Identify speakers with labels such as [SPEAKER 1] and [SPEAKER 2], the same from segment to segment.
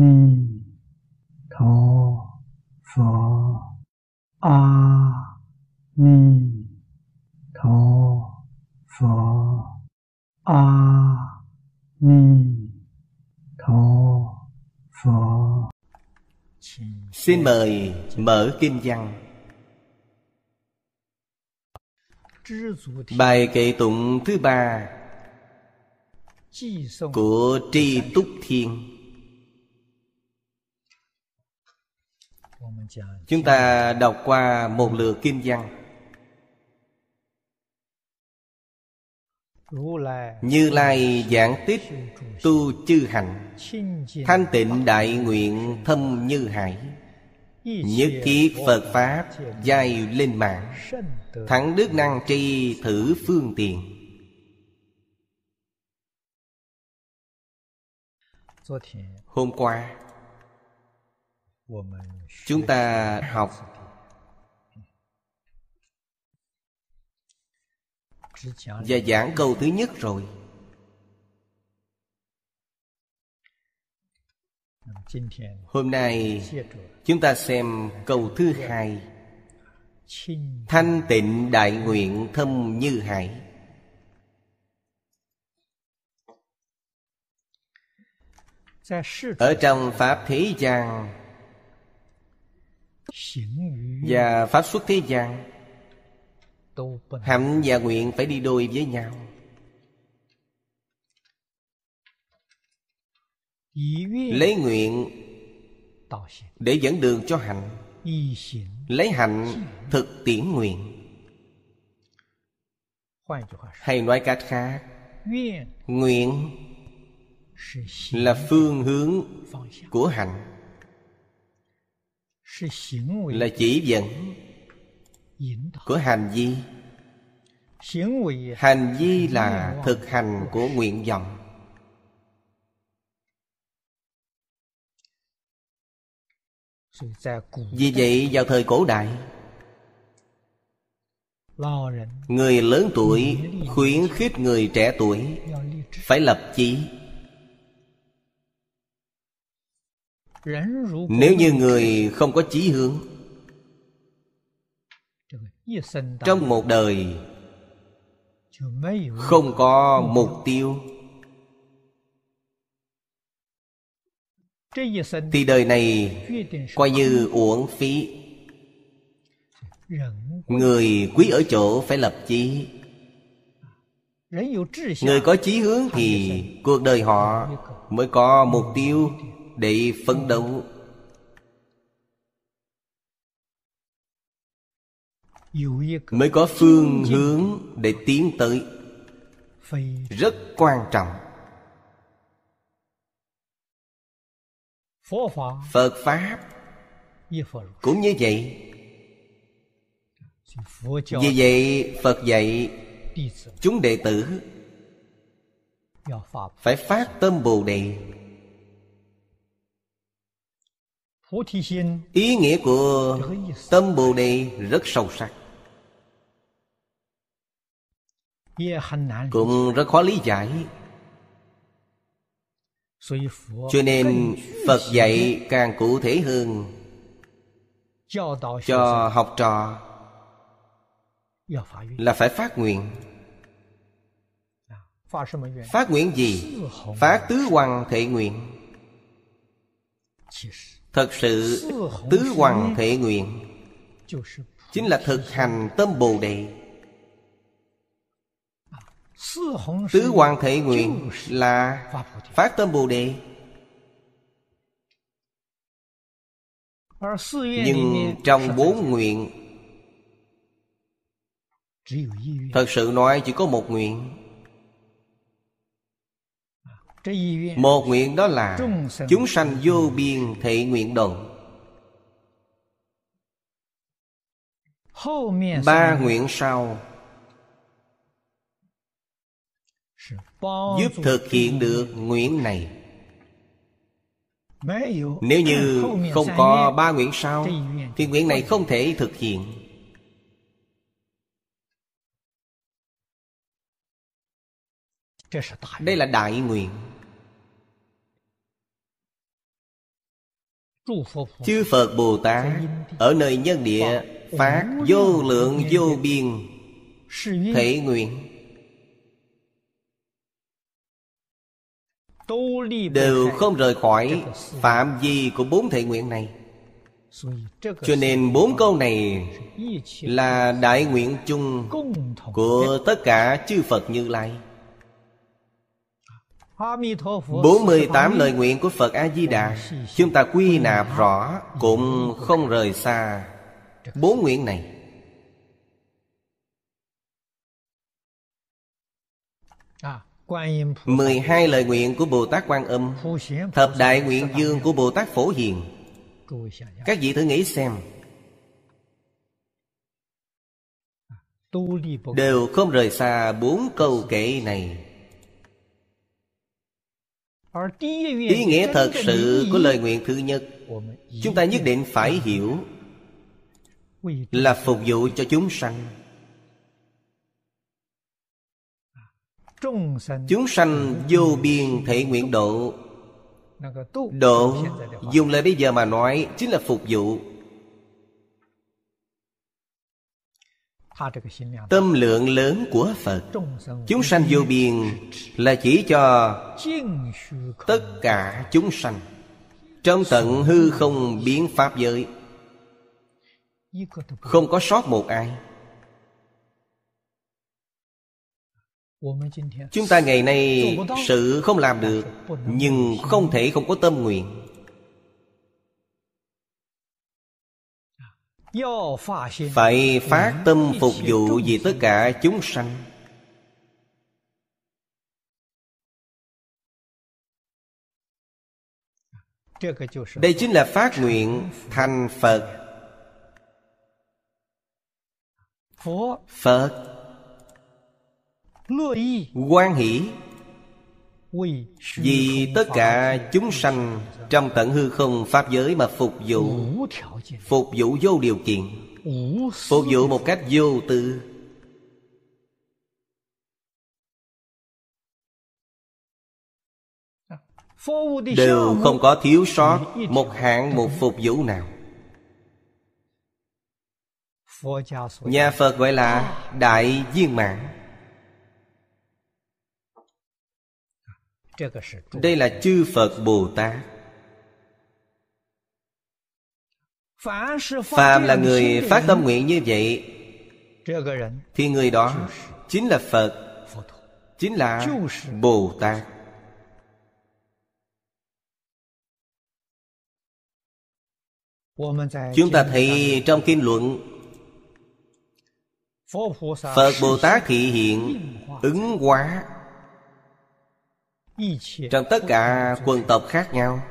[SPEAKER 1] ni tho phở a ni tho phở a ni tho phở
[SPEAKER 2] Xin mời mở kinh văn. Bài kệ tụng thứ ba Của Tri Túc Thiên Chúng ta đọc qua một lượt kim văn Như Lai giảng tích tu chư hạnh. Thanh tịnh đại nguyện thâm như hải. Nhất thiết Phật Pháp giai lên mạng. Thắng đức năng tri thử phương tiện. Hôm qua Chúng ta học Và giảng câu thứ nhất rồi. Hôm nay chúng ta xem câu thứ hai. Thanh tịnh đại nguyện thâm như hải. Ở trong Pháp thế gian và Pháp xuất thế gian, Hạnh và nguyện phải đi đôi với nhau. Lấy nguyện Để dẫn đường cho hạnh. Lấy hạnh thực tiễn nguyện. Hay nói cách khác, Nguyện Là phương hướng của hạnh. Là chỉ dẫn Của hành vi. Hành vi là thực hành của nguyện vọng. Vì vậy vào thời cổ đại Người lớn tuổi khuyến khích người trẻ tuổi Phải lập chí Nếu như người không có chí hướng Trong một đời Không có mục tiêu. Thì đời này coi như uổng phí. Người quý ở chỗ phải lập chí. Người có chí hướng thì cuộc đời họ mới có mục tiêu để phấn đấu. Mới có phương hướng để tiến tới. Rất quan trọng. Phật Pháp Cũng như vậy. Vì vậy, Phật dạy Chúng đệ tử Phải phát tâm Bồ Đề. Ý nghĩa của tâm Bồ Đề rất sâu sắc. Cũng rất khó lý giải. Cho nên phật dạy càng cụ thể hơn. Cho học trò là phải phát nguyện. Phát nguyện gì? Phát tứ hoàng thệ nguyện thật sự tứ hoàng thể nguyện chính là thực hành tâm bồ đề. Tứ hoàng thể nguyện là Phát tâm Bồ Đề. Nhưng trong bốn nguyện, Thật sự nói chỉ có một nguyện. Một nguyện đó là Chúng sanh vô biên thể nguyện độ Ba nguyện sau. Giúp thực hiện được nguyện này. Nếu như không có ba nguyện sau thì nguyện này không thể thực hiện. Đây là đại nguyện Chư Phật Bồ Tát Ở nơi nhân địa Phát vô lượng vô biên. Thể nguyện. Đều không rời khỏi Phạm vi của bốn thể nguyện này. Cho nên bốn câu này Là đại nguyện chung Của tất cả chư Phật Như Lai. 48 lời nguyện của Phật A-di-đà. Chúng ta quy nạp rõ Cũng không rời xa. Bốn nguyện này. 12 lời nguyện của Bồ Tát Quan Âm. Thập đại nguyện dương của Bồ Tát Phổ Hiền. Các vị thử nghĩ xem. Đều không rời xa bốn câu kệ này Ý nghĩa thật sự của lời nguyện thứ nhất. Chúng ta nhất định phải hiểu Là phục vụ cho chúng sanh. Chúng sanh vô biên thể nguyện độ. Độ Dùng lời bây giờ mà nói Chính là phục vụ Tâm lượng lớn của Phật. Chúng sanh vô biên Là chỉ cho Tất cả chúng sanh. Trong tận hư không biến pháp giới Không có sót một ai. Chúng ta ngày nay sự không làm được Nhưng không thể không có tâm nguyện Phải phát tâm phục vụ vì tất cả chúng sanh. Đây chính là phát nguyện thành Phật. Phật. Quan hỷ vì tất cả chúng sanh trong tận hư không pháp giới mà phục vụ phục vụ vô điều kiện. Phục vụ một cách vô tư. Đều không có thiếu sót một hạng một phục vụ nào. Nhà phật gọi là đại viên mãn đây là chư phật bồ tát. Phàm là người phát tâm nguyện như vậy thì người đó chính là phật chính là bồ tát. chúng ta thấy trong kinh luận phật bồ tát thị hiện ứng hóa trong tất cả quần tộc khác nhau.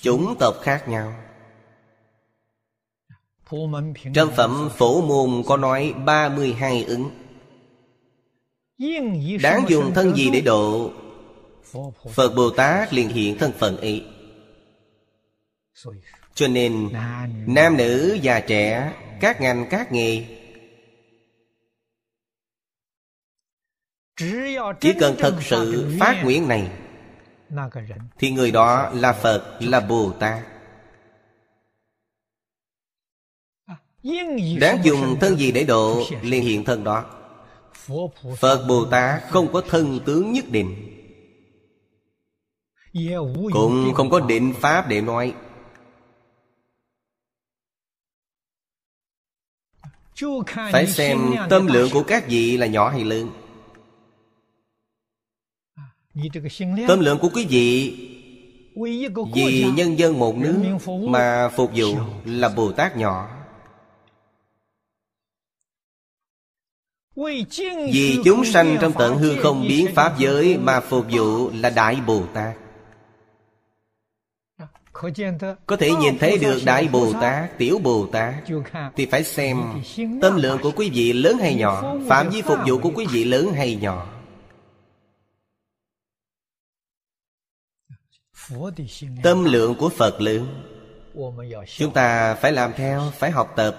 [SPEAKER 2] chủng tộc khác nhau. trong phẩm phổ môn có nói 32 ứng. Đáng dùng thân gì để độ? Phật Bồ Tát liền hiện thân phận ấy. Cho nên Nam nữ già trẻ Các ngành các nghề chỉ cần thật sự phát nguyện này thì người đó là phật là bồ tát đáng dùng thân gì để độ liền hiện thân đó. phật bồ tát không có thân tướng nhất định. cũng không có định pháp để nói. phải xem tâm lượng của các vị là nhỏ hay lớn Tâm lượng của quý vị Vì nhân dân một nước Mà phục vụ là Bồ Tát nhỏ. Vì chúng sanh trong tận hư không biến Pháp giới Mà phục vụ là Đại Bồ Tát. Có thể nhìn thấy được Đại Bồ Tát, Tiểu Bồ Tát. Thì phải xem Tâm lượng của quý vị lớn hay nhỏ Phạm vi phục vụ của quý vị lớn hay nhỏ Tâm lượng của Phật lượng Chúng ta phải làm theo Phải học tập.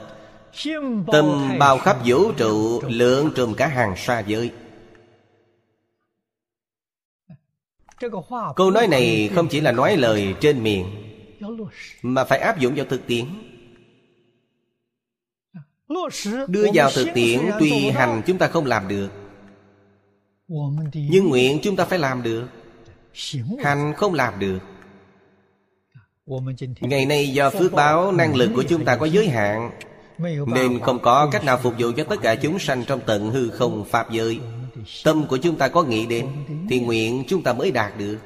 [SPEAKER 2] Tâm bao khắp vũ trụ Lượng trùm cả hàng xa giới. Câu nói này không chỉ là nói lời trên miệng mà phải áp dụng vào thực tiễn. Đưa vào thực tiễn tuy hành chúng ta không làm được. Nhưng nguyện chúng ta phải làm được hành không làm được. Ngày nay do phước báo năng lực của chúng ta có giới hạn. Nên không có cách nào phục vụ cho tất cả chúng sanh trong tận hư không pháp giới. Tâm của chúng ta có nghĩ đến Thì nguyện chúng ta mới đạt được.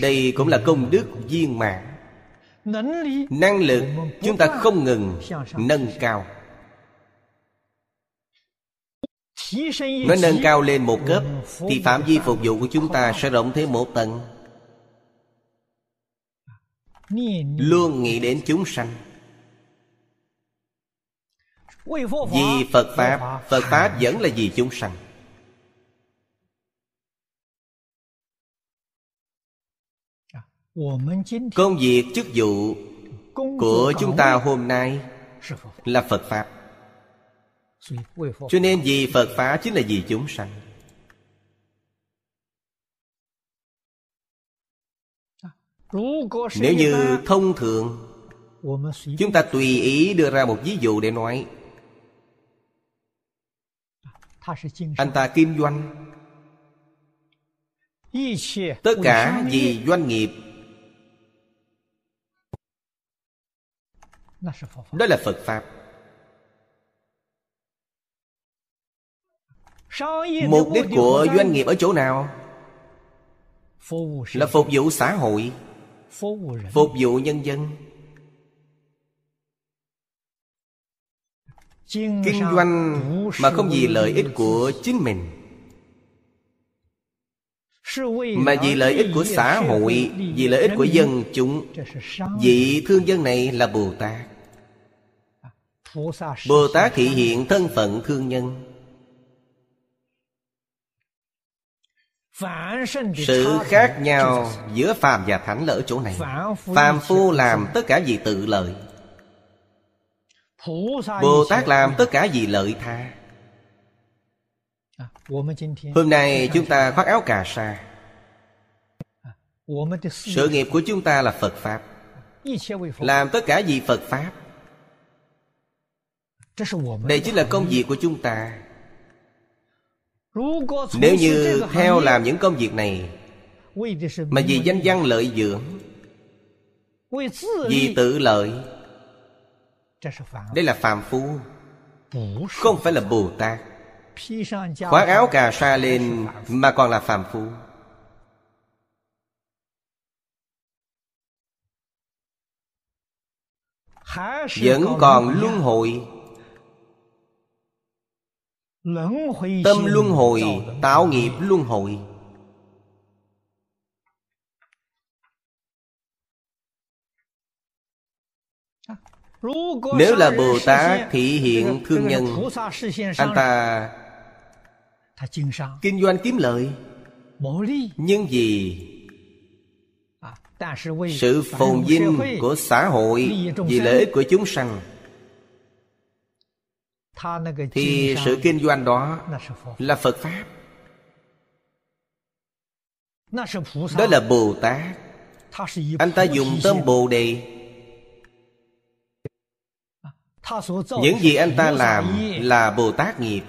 [SPEAKER 2] Đây cũng là công đức viên mãn. Năng lực chúng ta không ngừng nâng cao Nó nâng cao lên một cấp Thì phạm vi phục vụ của chúng ta sẽ rộng thêm một tầng. Luôn nghĩ đến chúng sanh. Vì Phật Pháp Phật Pháp vẫn là vì chúng sanh. Công việc chức vụ Của chúng ta hôm nay Là Phật Pháp cho nên vì Phật Pháp chính là vì chúng sanh. Nếu như thông thường, Chúng ta tùy ý đưa ra một ví dụ để nói. Anh ta kinh doanh. Tất cả vì doanh nghiệp. Đó là Phật Pháp. Mục đích của doanh nghiệp ở chỗ nào? Là phục vụ xã hội. Phục vụ nhân dân. Kinh doanh mà không vì lợi ích của chính mình. Mà vì lợi ích của xã hội Vì lợi ích của dân chúng Vị thương dân này là Bồ Tát. Bồ Tát thị hiện thân phận thương nhân Sự khác nhau giữa phàm và thánh ở chỗ này. Phàm phu làm tất cả vì tự lợi. Bồ Tát làm tất cả vì lợi tha. Hôm nay chúng ta khoác áo cà sa. Sự nghiệp của chúng ta là Phật Pháp. Làm tất cả vì Phật Pháp. Đây chính là công việc của chúng ta Nếu như theo làm những công việc này Mà vì danh văn lợi dưỡng Vì tự lợi đây là phàm phu Không phải là Bồ Tát. Khoác áo cà sa lên Mà còn là phàm phu. Vẫn còn luân hồi Tâm luân hồi Tạo nghiệp luân hồi. Nếu là Bồ Tát thị hiện thương nhân Anh ta Kinh doanh kiếm lợi. Nhưng vì Sự phồn vinh của xã hội Vì lợi ích của chúng sanh Thì sự kinh doanh đó Là Phật Pháp. Đó là Bồ Tát. Anh ta dùng tâm Bồ Đề. những gì anh ta làm là bồ tát nghiệp.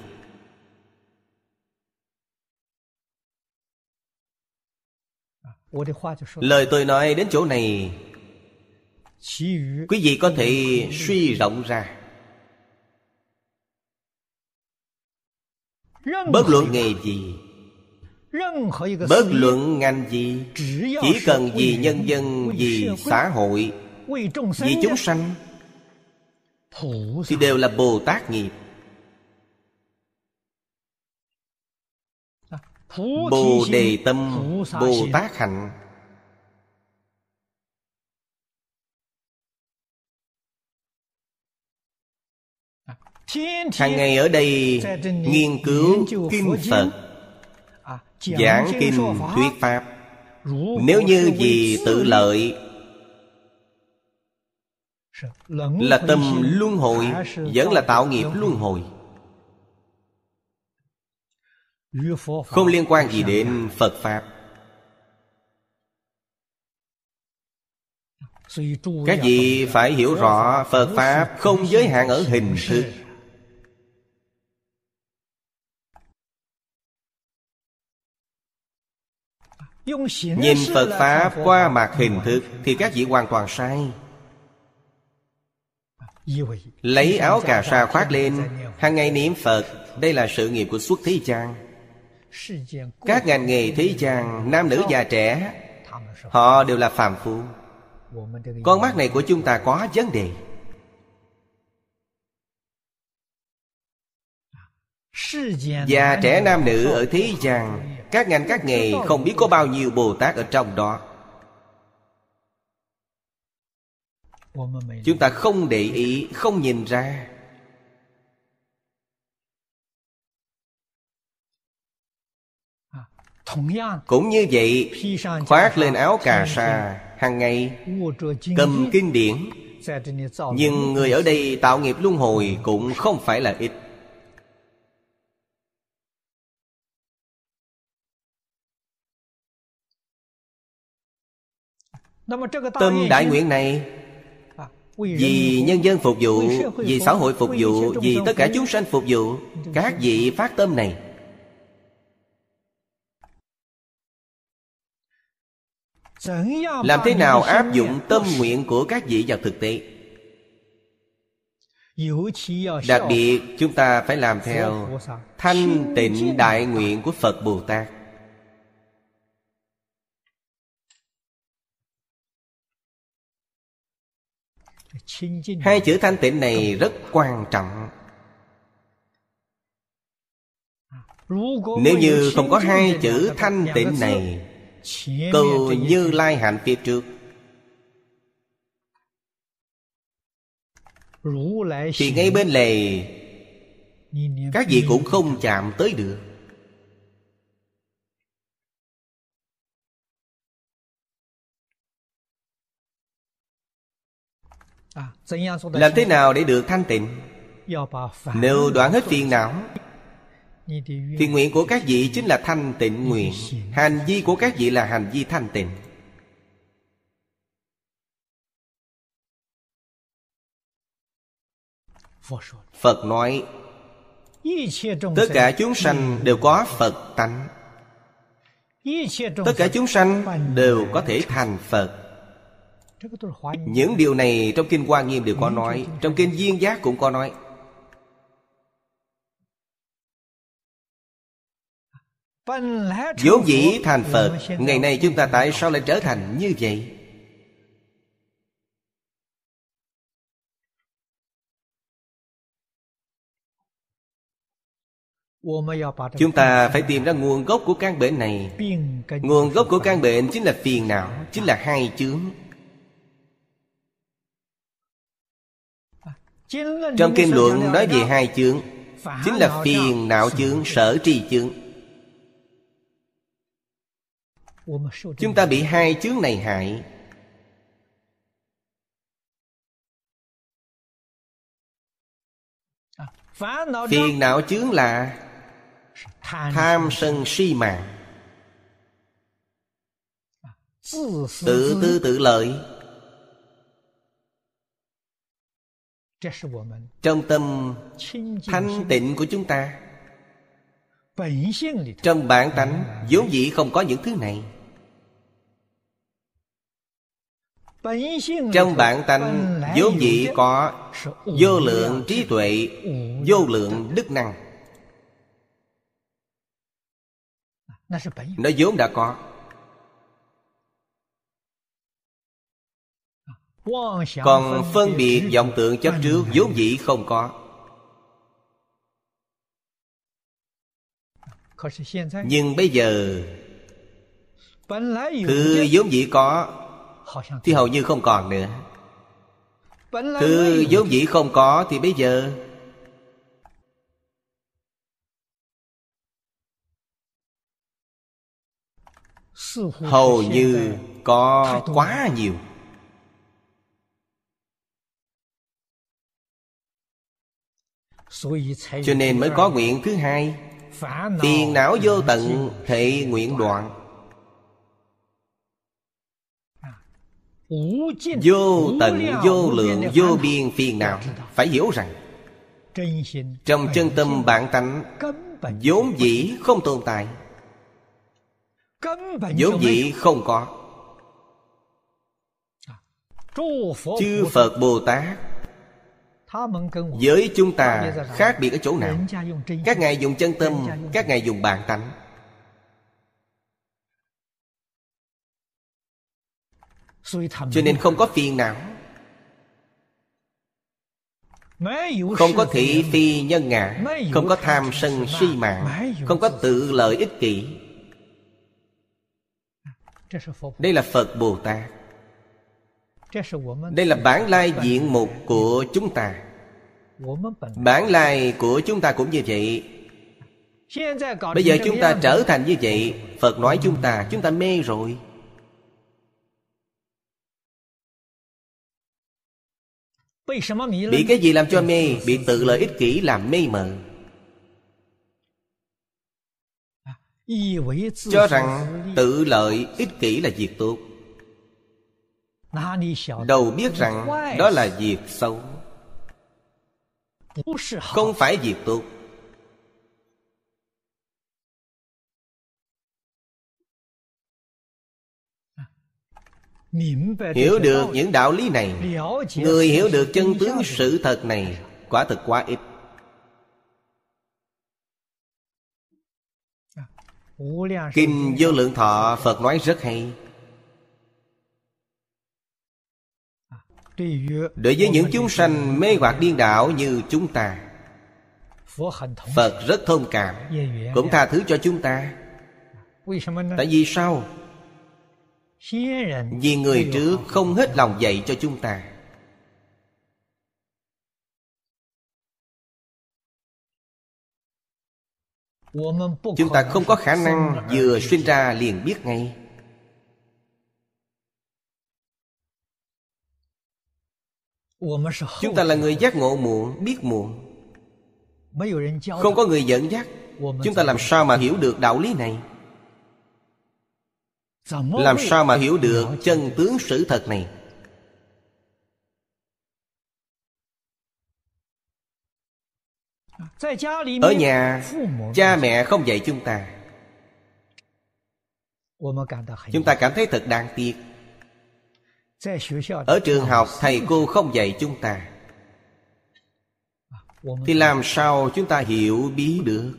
[SPEAKER 2] lời tôi nói đến chỗ này quý vị có thể suy rộng ra bất luận nghề gì? bất luận ngành gì chỉ cần vì nhân dân vì xã hội vì chúng sanh thì đều là bồ tát nghiệp. Bồ đề tâm bồ tát hạnh hàng ngày ở đây nghiên cứu kinh phật, giảng kinh thuyết pháp. Nếu như vì tự lợi là tâm luân hồi, vẫn là tạo nghiệp luân hồi. Không liên quan gì đến Phật Pháp. Các vị phải hiểu rõ Phật Pháp không giới hạn ở hình thức. Nhìn Phật Pháp qua mặt hình thức Thì các vị hoàn toàn sai. Lấy áo cà sa khoác lên hàng ngày niệm Phật Đây là sự nghiệp của xuất thế gian. Các ngành nghề thế gian Nam nữ già trẻ Họ đều là phàm phu. Con mắt này của chúng ta có vấn đề. Già trẻ nam nữ ở thế gian các ngành các nghề không biết có bao nhiêu Bồ Tát ở trong đó. Chúng ta không để ý, không nhìn ra. Cũng như vậy Khoác lên áo cà sa hàng ngày Cầm kinh điển. Nhưng người ở đây tạo nghiệp luân hồi Cũng không phải là ít. Tâm đại nguyện này Vì nhân dân phục vụ Vì xã hội phục vụ Vì tất cả chúng sanh phục vụ. Các vị phát tâm này. Làm thế nào áp dụng tâm nguyện của các vị vào thực tế? Đặc biệt chúng ta phải làm theo Thanh tịnh đại nguyện của Phật Bồ Tát Hai chữ thanh tịnh này rất quan trọng. Nếu như không có hai chữ thanh tịnh này Cầu như lai hạnh phía trước. Thì ngay bên lề Các vị cũng không chạm tới được Làm thế nào để được thanh tịnh? Nếu đoạn hết phiền não Thì nguyện của các vị chính là thanh tịnh nguyện. Hành vi của các vị là hành vi thanh tịnh. Phật nói Tất cả chúng sanh đều có Phật tánh. Tất cả chúng sanh đều có thể thành Phật những điều này trong Kinh Hoa Nghiêm đều có nói. Trong Kinh Duyên Giác cũng có nói. Vốn dĩ thành Phật Ngày nay chúng ta tại sao lại trở thành như vậy? Chúng ta phải tìm ra nguồn gốc của căn bệnh này. Nguồn gốc của căn bệnh chính là phiền não Chính là hai chướng Trong kinh luận nói về hai chướng Chính là phiền não chướng, sở tri chướng. Chúng ta bị hai chướng này hại. Phiền não chướng là Tham sân si mạng. Tự tư tự lợi trong tâm thanh tịnh của chúng ta. trong bản tánh vốn dĩ không có những thứ này. trong bản tánh vốn dĩ có vô lượng trí tuệ vô lượng đức năng. nó vốn đã có Còn phân biệt vọng tượng chấp trước vốn dĩ không có. Nhưng bây giờ Thứ vốn dĩ có Thì hầu như không còn nữa. Thứ vốn dĩ không có Thì bây giờ Hầu như có quá nhiều. Cho nên mới có nguyện thứ hai. Phiền não vô tận Thệ nguyện đoạn. Vô tận vô lượng vô biên phiền não. Phải hiểu rằng Trong chân tâm bản tánh vốn dĩ không tồn tại. Vốn dĩ không có. Chư phật bồ tát với chúng ta khác biệt ở chỗ nào? Các ngài dùng chân tâm các ngài dùng bản tánh. Cho nên không có phiền não. Không có thị phi nhân ngã. Không có tham sân si mạng. Không có tự lợi ích kỷ. Đây là phật bồ tát đây là bản lai diện mục của chúng ta. bản lai của chúng ta cũng như vậy. bây giờ chúng ta trở thành như vậy. Phật nói chúng ta chúng ta mê rồi. Bị cái gì làm cho mê Bị tự lợi ích kỷ làm mê mờ. Cho rằng tự lợi ích kỷ là việc tốt Đầu biết rằng đó là việc xấu. Không phải việc tốt. Hiểu được những đạo lý này. Người hiểu được chân tướng sự thật này Quả thực quá ít. Kinh vô lượng thọ Phật nói rất hay Đối với những chúng sanh mê hoặc điên đảo như chúng ta, Phật rất thông cảm, Cũng tha thứ cho chúng ta. Tại vì sao? Vì người trước không hết lòng dạy cho chúng ta. Chúng ta không có khả năng vừa sinh ra liền biết ngay. Chúng ta là người giác ngộ muộn, biết muộn. Không có người dẫn dắt. Chúng ta làm sao mà hiểu được đạo lý này? làm sao mà hiểu được chân tướng sự thật này? ở nhà cha mẹ không dạy chúng ta. chúng ta cảm thấy thật đáng tiếc ở trường học thầy cô không dạy chúng ta. Thì làm sao chúng ta hiểu biết được?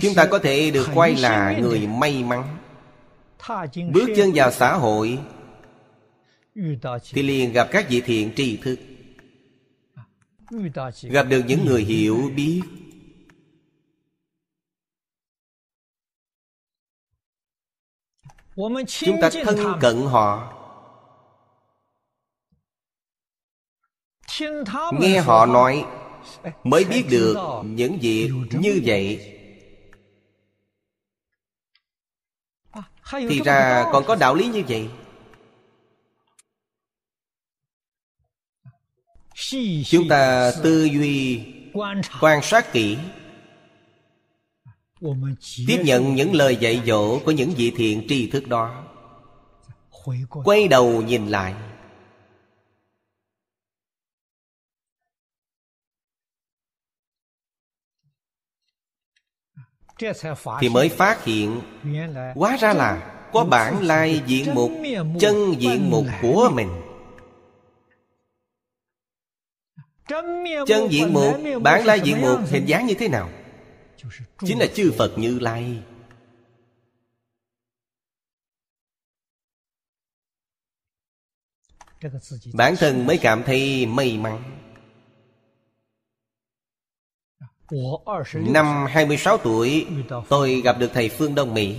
[SPEAKER 2] Chúng ta có thể được quay là người may mắn. Bước chân vào xã hội thì liền gặp các vị thiện tri thức. Gặp được những người hiểu biết chúng ta thân cận họ nghe họ nói mới biết được những việc như vậy thì ra còn có đạo lý như vậy。chúng ta tư duy quan sát kỹ tiếp nhận những lời dạy dỗ của những vị thiện tri thức đó. Quay đầu nhìn lại. Thì mới phát hiện, hóa ra là có bản lai diện mục, chân diện mục của mình. Chân diện mục, bản lai diện mục hình dáng như thế nào? Chính là chư phật như lai. bản thân mới cảm thấy may mắn. Năm 26 tuổi Tôi gặp được thầy Phương Đông Mỹ.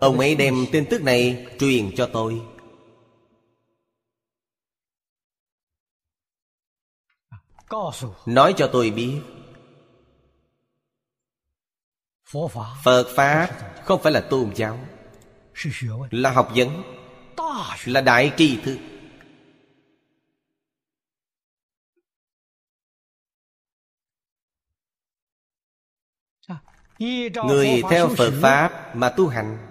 [SPEAKER 2] Ông ấy đem tin tức này truyền cho tôi nói cho tôi biết. Phật pháp không phải là tôn giáo. Là học vấn. Là đại tri thức. Người theo phật pháp mà tu hành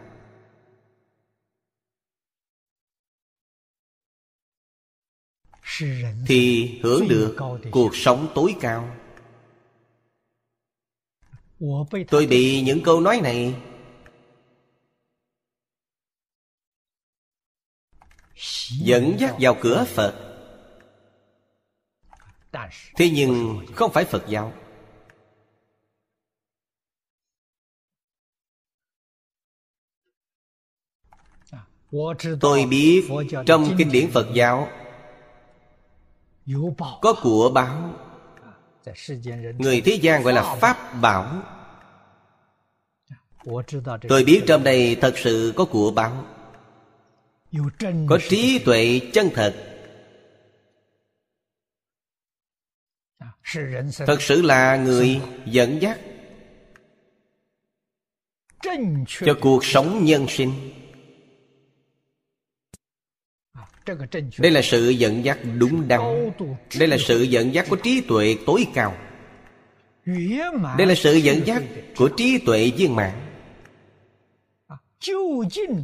[SPEAKER 2] thì hưởng được cuộc sống tối cao. Tôi bị những câu nói này. Dẫn dắt vào cửa phật. Thế nhưng không phải phật giáo. Tôi biết trong kinh điển phật giáo có của báo. Người thế gian gọi là pháp bảo. Tôi biết trong đây thật sự có của báo. Có trí tuệ chân thật. Thật sự là người dẫn dắt cho cuộc sống nhân sinh đây là sự dẫn dắt đúng đắn. đây là sự dẫn dắt của trí tuệ tối cao. đây là sự dẫn dắt của trí tuệ viên mãn.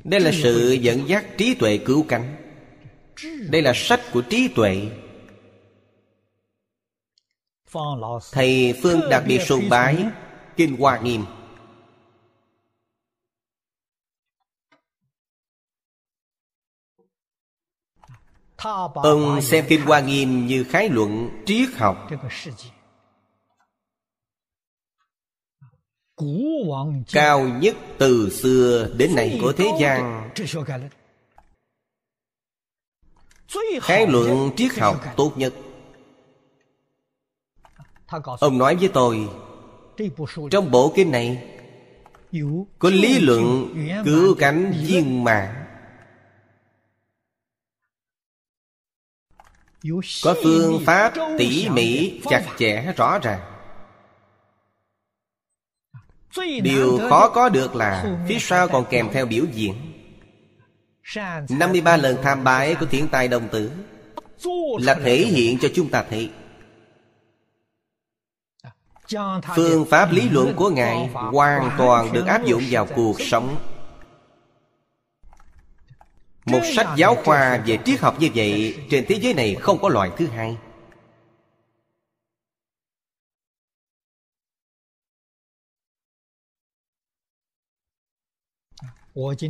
[SPEAKER 2] Đây là sự dẫn dắt trí tuệ cứu cánh. đây là sách của trí tuệ. Thầy phương đặc biệt sùng bái kinh hoa nghiêm Ông xem Kinh Hoa Nghiêm như khái luận triết học. Cao nhất từ xưa đến nay của thế gian. Khái luận triết học tốt nhất. Ông nói với tôi Trong bộ kinh này Có lý luận cứu cánh viên mạng có phương pháp tỉ mỉ chặt chẽ rõ ràng. Điều khó có được là phía sau còn kèm theo biểu diễn. 53 lần tham bái của thiện tài đồng tử Là thể hiện cho chúng ta thấy. Phương pháp lý luận của Ngài Hoàn toàn được áp dụng vào cuộc sống một sách giáo khoa về triết học như vậy Trên thế giới này không có loại thứ hai.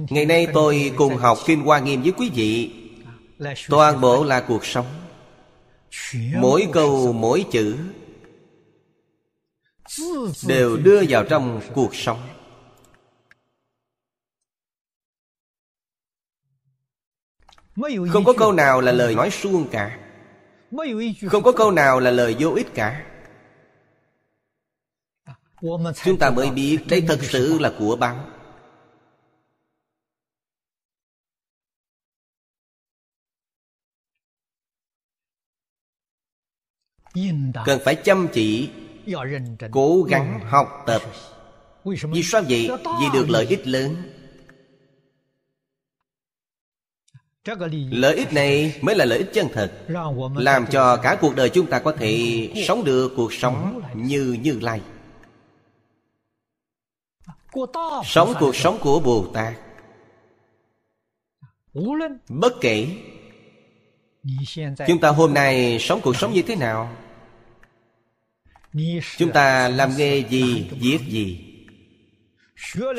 [SPEAKER 2] Ngày nay tôi cùng học Kinh Hoa Nghiêm với quý vị. Toàn bộ là cuộc sống. Mỗi câu mỗi chữ Đều đưa vào trong cuộc sống Không có câu nào là lời nói suông cả. Không có câu nào là lời vô ích cả. Chúng ta mới biết đây thật sự là của báo Cần phải chăm chỉ Cố gắng học tập. Vì sao vậy? Vì được lợi ích lớn lợi ích này mới là lợi ích chân thật, làm cho cả cuộc đời chúng ta có thể sống được cuộc sống như như lai. Sống cuộc sống của bồ tát. Bất kể chúng ta hôm nay sống cuộc sống như thế nào, chúng ta làm nghề gì, việc gì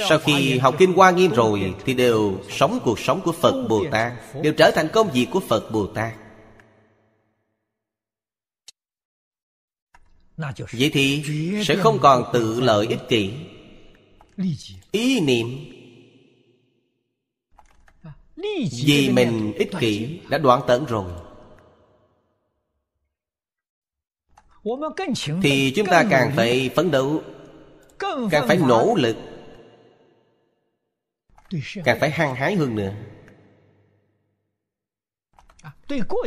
[SPEAKER 2] sau khi học Kinh Hoa Nghiêm rồi Thì đều sống cuộc sống của Phật Bồ Tát Đều trở thành công việc của Phật Bồ Tát. Vậy thì sẽ không còn tự lợi ích kỷ. Ý niệm Vì mình ích kỷ đã đoạn tận rồi. Thì chúng ta càng phải phấn đấu Càng phải nỗ lực càng phải hăng hái hơn nữa.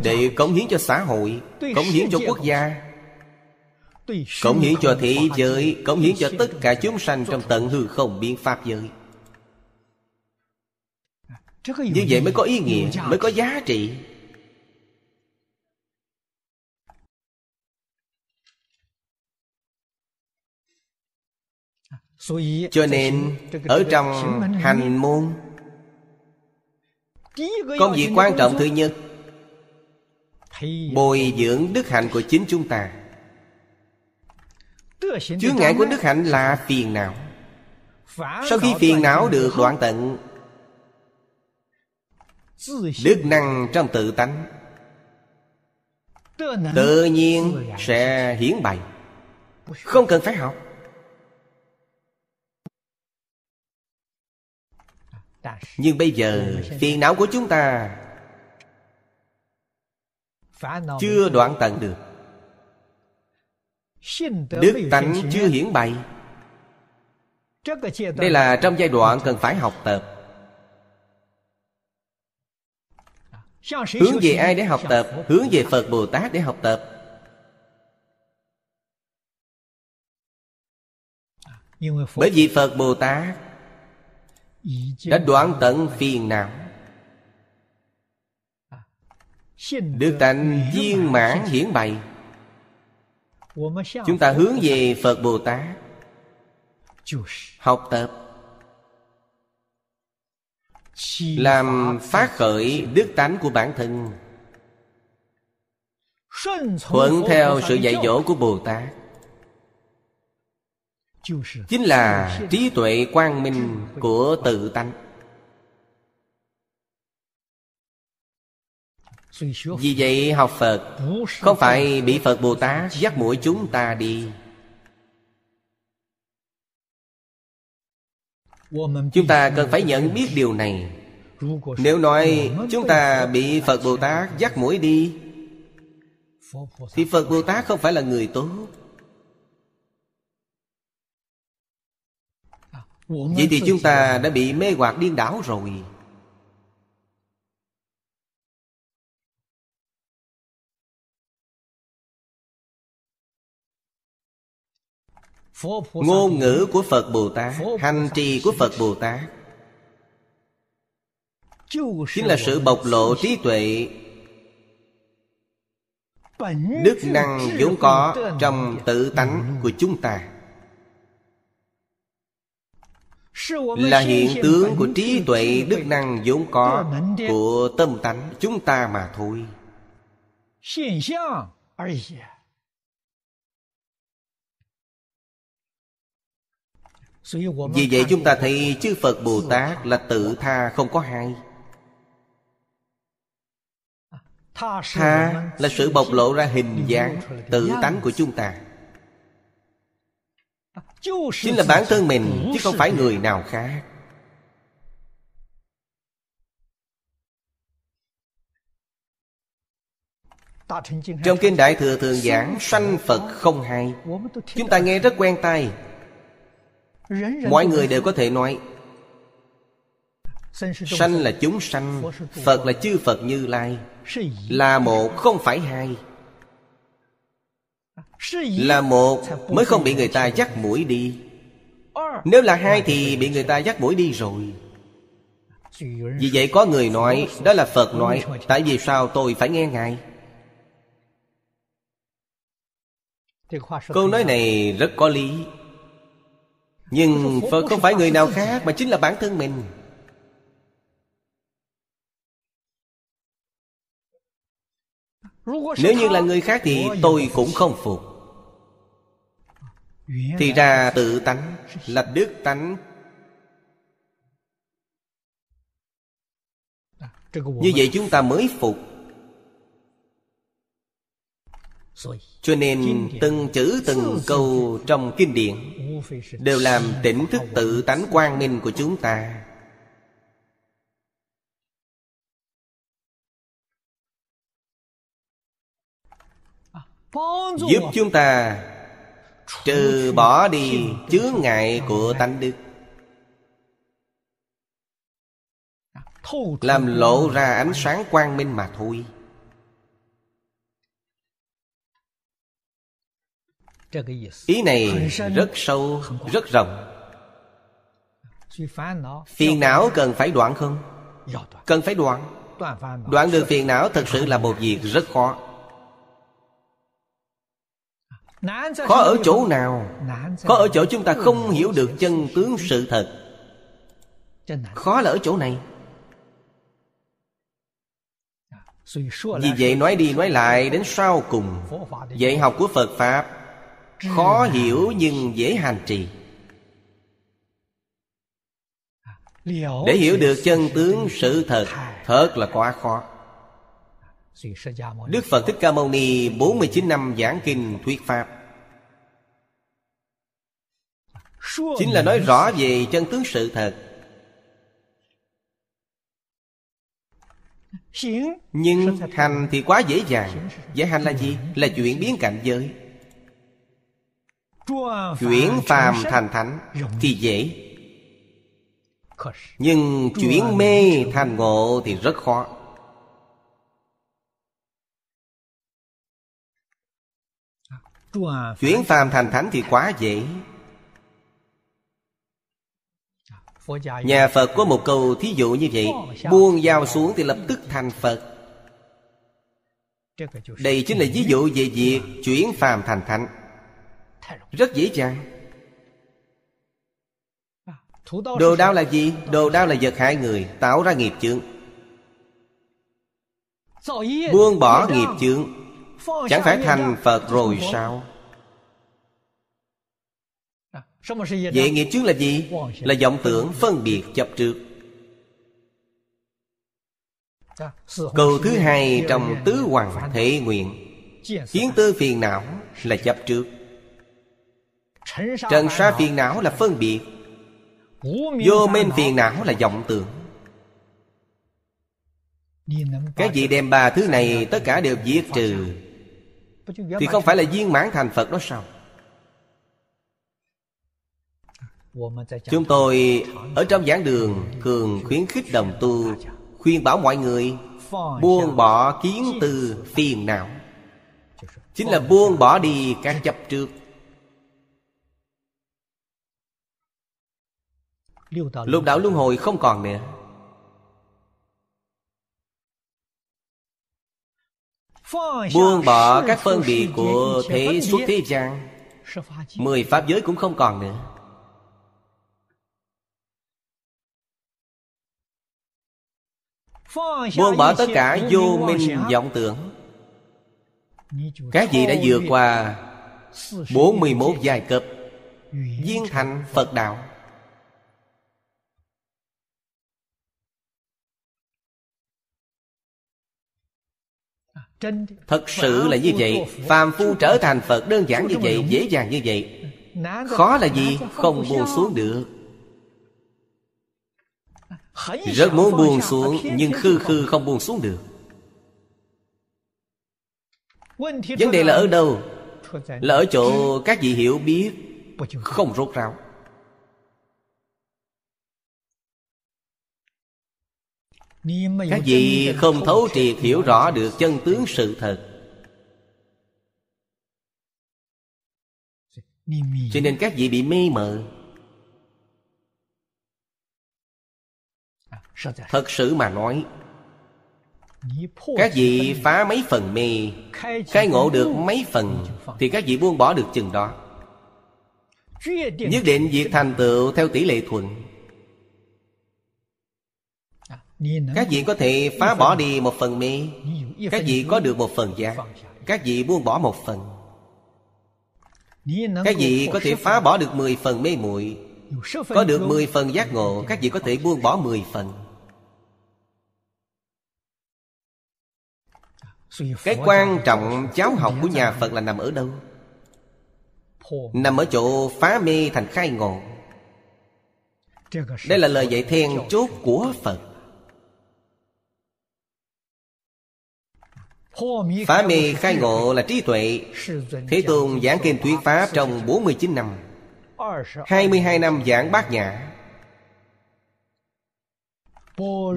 [SPEAKER 2] Để cống hiến cho xã hội, cống hiến cho quốc gia, cống hiến cho thế giới, cống hiến cho tất cả chúng sanh trong tận hư không biện pháp giới. Như vậy mới có ý nghĩa, mới có giá trị. Cho nên ở trong hành môn công việc quan trọng thứ nhất bồi dưỡng đức hạnh của chính chúng ta. Chướng ngại của đức hạnh là phiền não. Sau khi phiền não được đoạn tận đức năng trong tự tánh tự nhiên sẽ hiển bày. Không cần phải học nhưng bây giờ phiền não của chúng ta chưa đoạn tận được. Đức tánh chưa hiển bày. Đây là trong giai đoạn cần phải học tập. Hướng về ai để học tập? Hướng về phật bồ tát để học tập. Bởi vì phật bồ tát đã đoạn tận phiền não. Được tánh viên mãn hiển bày. Chúng ta hướng về phật bồ tát. Học tập. Làm phát khởi đức tánh của bản thân. Thuận theo sự dạy dỗ của bồ tát chính là trí tuệ quang minh của tự tánh. Vì vậy học phật không phải bị phật bồ tát dắt mũi chúng ta đi. Chúng ta cần phải nhận biết điều này. Nếu nói chúng ta bị phật bồ tát dắt mũi đi, thì phật bồ tát không phải là người tốt. Vậy thì chúng ta đã bị mê hoặc điên đảo rồi. Ngôn ngữ của phật bồ tát hành trì của phật bồ tát chính là sự bộc lộ trí tuệ đức năng vốn có trong tự tánh của chúng ta là hiện tướng của trí tuệ đức năng vốn có của tâm tánh chúng ta mà thôi. Vì vậy chúng ta thấy chư phật bồ tát là tự tha không có hai. Tha là sự bộc lộ ra hình dáng tự tánh của chúng ta chính là bản thân mình chứ không phải người nào khác. Trong kinh đại thừa thường giảng sanh phật không hai chúng ta nghe rất quen tai. Mọi người đều có thể nói sanh là chúng sanh phật là chư phật như lai. Là một không phải hai là một mới không bị người ta dắt mũi đi. Nếu là hai thì bị người ta dắt mũi đi rồi. Vì vậy có người nói, đó là phật nói, tại vì sao tôi phải nghe ngài? Câu nói này rất có lý. Nhưng phật không phải người nào khác mà chính là bản thân mình. Nếu như là người khác thì tôi cũng không phục. Thì ra tự tánh là đức tánh. Như vậy chúng ta mới phục. Cho nên từng chữ từng câu trong kinh điển đều làm tỉnh thức tự tánh quang minh của chúng ta giúp chúng ta trừ bỏ đi chướng ngại của tánh đức. Làm lộ ra ánh sáng quang minh mà thôi. Ý này rất sâu rất rộng. Phiền não cần phải đoạn không? Cần phải đoạn. Đoạn được phiền não thật sự là một việc rất khó Khó ở chỗ nào? Khó ở chỗ chúng ta không hiểu được chân tướng sự thật. Khó là ở chỗ này. Vì vậy nói đi nói lại đến sau cùng. Dạy học của Phật Pháp. Khó hiểu nhưng dễ hành trì. Để hiểu được chân tướng sự thật Thật. là quá khó. Đức Phật Thích Ca Mâu Ni 49 năm giảng kinh thuyết Pháp Chính là nói rõ về chân tướng sự thật. Nhưng hành thì quá dễ dàng. Giải hành là gì? Là chuyển biến cảnh giới. Chuyển phàm thành thánh Thì dễ. Nhưng chuyển mê thành ngộ thì rất khó. Chuyển phàm thành thánh thì quá dễ Nhà Phật có một câu thí dụ như vậy Buông dao xuống thì lập tức thành Phật. Đây chính là ví dụ về việc chuyển phàm thành thánh. Rất dễ dàng. Đồ đau là gì? Đồ đau là vật hại người Tạo ra nghiệp chướng. Buông bỏ nghiệp chướng. Chẳng phải thành Phật rồi sao? Vậy nghiệp chướng là gì? Là vọng tưởng phân biệt chấp trước. Câu thứ hai trong tứ hoàng thể nguyện. Kiến tư phiền não là chấp trước. Trần sa phiền não là phân biệt. Vô minh phiền não là vọng tưởng. Các vị đem ba thứ này tất cả đều diệt trừ. Thì không phải là viên mãn thành Phật đó sao Chúng tôi ở trong giảng đường thường khuyến khích đồng tu, Khuyên bảo mọi người Buông bỏ kiến từ phiền não. Chính là buông bỏ đi các chấp trước. Lục đạo luân hồi không còn nữa. Buông bỏ các phân biệt của thế xuất thế gian. Mười pháp giới cũng không còn nữa. Buông bỏ tất cả vô minh vọng tưởng. Các vị đã vượt qua 41 giai cấp Viên thành Phật Đạo? Thật sự là như vậy. Phàm phu trở thành Phật đơn giản như vậy Dễ dàng như vậy. Khó là gì? Không buông xuống được rất muốn buông xuống, Nhưng khư khư không buông xuống được. Vấn đề là ở đâu? Là ở chỗ các vị hiểu biết, Không rốt ráo. Các vị không thấu triệt hiểu rõ được chân tướng sự thật. Cho nên các vị bị mê mờ. Thật sự mà nói. Các vị phá mấy phần mê, Khai ngộ được mấy phần Thì các vị buông bỏ được chừng đó. Nhất định việc thành tựu theo tỷ lệ thuận. Các vị có thể phá bỏ đi một phần mê, Các vị có được một phần giác Các vị buông bỏ một phần. Các vị có thể phá bỏ được mười phần mê muội, Có được mười phần giác ngộ, Các vị có thể buông bỏ mười phần. Cái quan trọng giáo học của nhà phật là nằm ở đâu? Nằm ở chỗ phá mê thành khai ngộ. Đây là lời dạy then chốt của phật. Phá mê khai ngộ là trí tuệ. Thế Tôn giảng kinh thuyết Pháp trong 49 năm. 22 năm giảng bát nhã.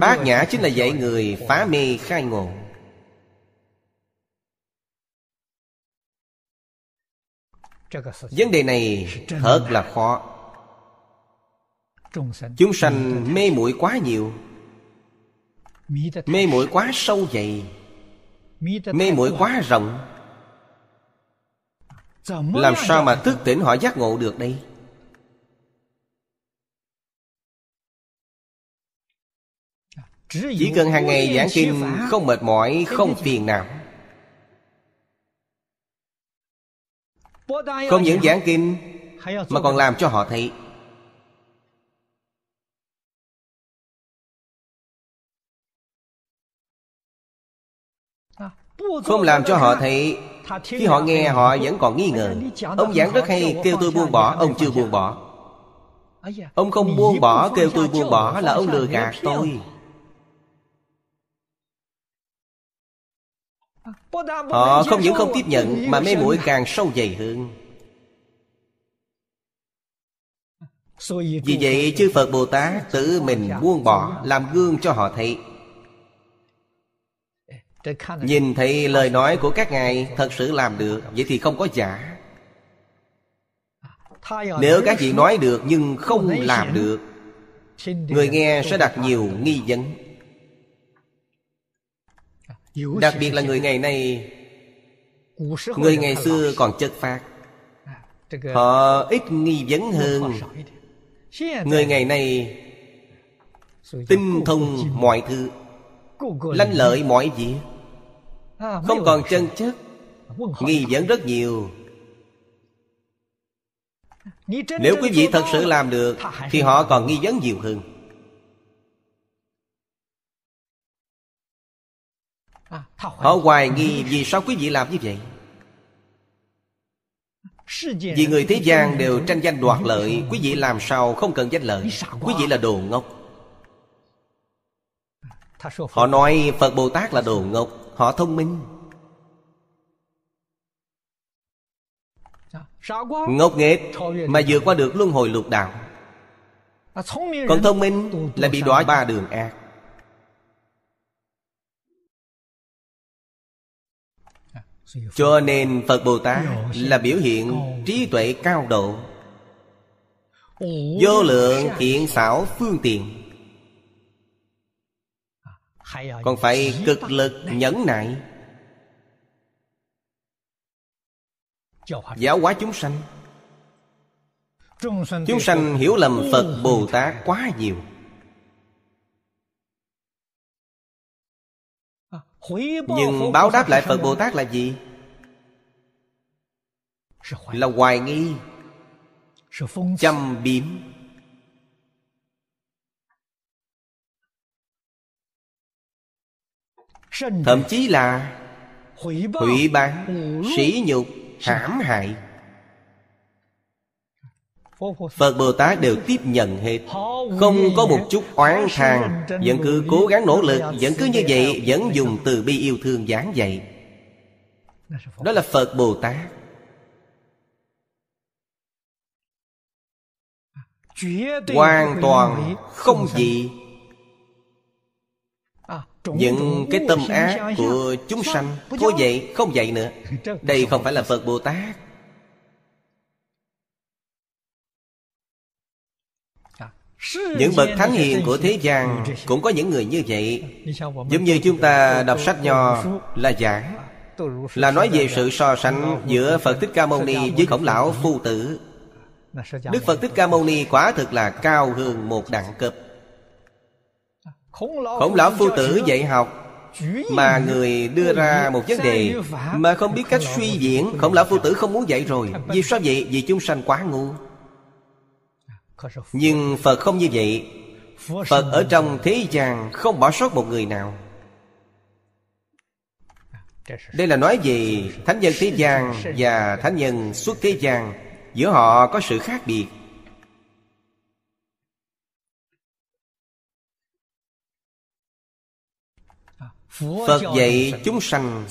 [SPEAKER 2] Bát nhã chính là dạy người phá mê khai ngộ vấn đề này thật là khó. Chúng sanh mê muội quá nhiều. Mê muội quá sâu dày. Mê muội quá rộng. Làm sao mà thức tỉnh họ giác ngộ được đây? Chỉ cần hàng ngày giảng kinh Không mệt mỏi, không phiền não Không những giảng kinh, Mà còn làm cho họ thấy. Không làm cho họ thấy, Khi họ nghe, họ vẫn còn nghi ngờ. Ông giảng rất hay, kêu tôi buông bỏ, Ông chưa buông bỏ. Ông không buông bỏ, kêu tôi buông bỏ, Là ông lừa gạt tôi. Họ không những không tiếp nhận Mà mê muội càng sâu dày hơn. Vì vậy chư Phật Bồ Tát tự mình buông bỏ Làm gương cho họ thấy. Nhìn thấy lời nói của các ngài Thật sự làm được Vậy thì không có giả. Nếu các vị nói được Nhưng không làm được Người nghe sẽ đặt nhiều nghi vấn Đặc biệt là người ngày nay Người ngày xưa còn chất phát Họ ít nghi vấn hơn. Người ngày nay Tinh thông mọi thứ Lanh lợi mọi việc. Không còn chân chất Nghi vấn rất nhiều. Nếu quý vị thật sự làm được Thì họ còn nghi vấn nhiều hơn Họ hoài nghi vì sao quý vị làm như vậy? Vì người thế gian đều tranh danh đoạt lợi Quý vị làm sao không cần danh lợi? Quý vị là đồ ngốc. Họ nói Phật Bồ Tát là đồ ngốc Họ thông minh. Ngốc nghếch Mà vượt qua được luân hồi lục đạo. Còn thông minh Là bị đọa ba đường ác Cho nên Phật Bồ Tát là biểu hiện trí tuệ cao độ. Vô lượng thiện xảo phương tiện. Còn phải cực lực nhẫn nại. Giáo hóa chúng sanh. Chúng sanh hiểu lầm Phật Bồ Tát quá nhiều Nhưng báo đáp lại Phật Bồ Tát là gì? Là hoài nghi. Châm biếm. Thậm chí là Hủy bán Sỉ nhục hãm hại Phật Bồ Tát đều tiếp nhận hết. Không có một chút oán thang, Vẫn cứ cố gắng nỗ lực, Vẫn cứ như vậy, Vẫn dùng từ bi yêu thương giảng dạy. Đó là Phật Bồ Tát. Hoàn toàn không gì. Những cái tâm ác của chúng sanh Thôi vậy, không vậy nữa. Đây không phải là Phật Bồ Tát. Những bậc thánh hiền của thế gian Cũng có những người như vậy. Giống như chúng ta đọc sách nho Là giảng, Là nói về sự so sánh Giữa Phật Thích Ca Mâu Ni với khổng lão phu tử. Đức Phật Thích Ca Mâu Ni quả thực là cao hơn một đẳng cấp. Khổng lão phu tử dạy học Mà người đưa ra một vấn đề Mà không biết cách suy diễn. Khổng lão phu tử không muốn dạy rồi. Vì sao vậy? Vì chúng sanh quá ngu nhưng phật không như vậy. Phật ở trong thế gian không bỏ sót một người nào. Đây là nói về thánh nhân thế gian và thánh nhân xuất thế gian. Giữa họ có sự khác biệt. Phật dạy chúng sanh.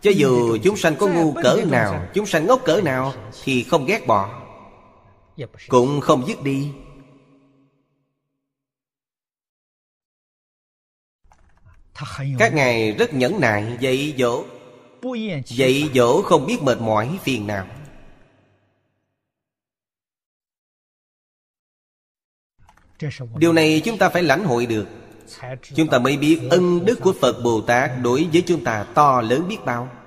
[SPEAKER 2] Cho dù chúng sanh có ngu cỡ nào, Chúng sanh ngốc cỡ nào, Thì không ghét bỏ cũng không dứt đi. Các ngài rất nhẫn nại, Dạy dỗ. Dạy dỗ không biết mệt mỏi phiền nào. Điều này chúng ta phải lãnh hội được. Chúng ta mới biết ân đức của Phật Bồ Tát Đối với chúng ta to lớn biết bao.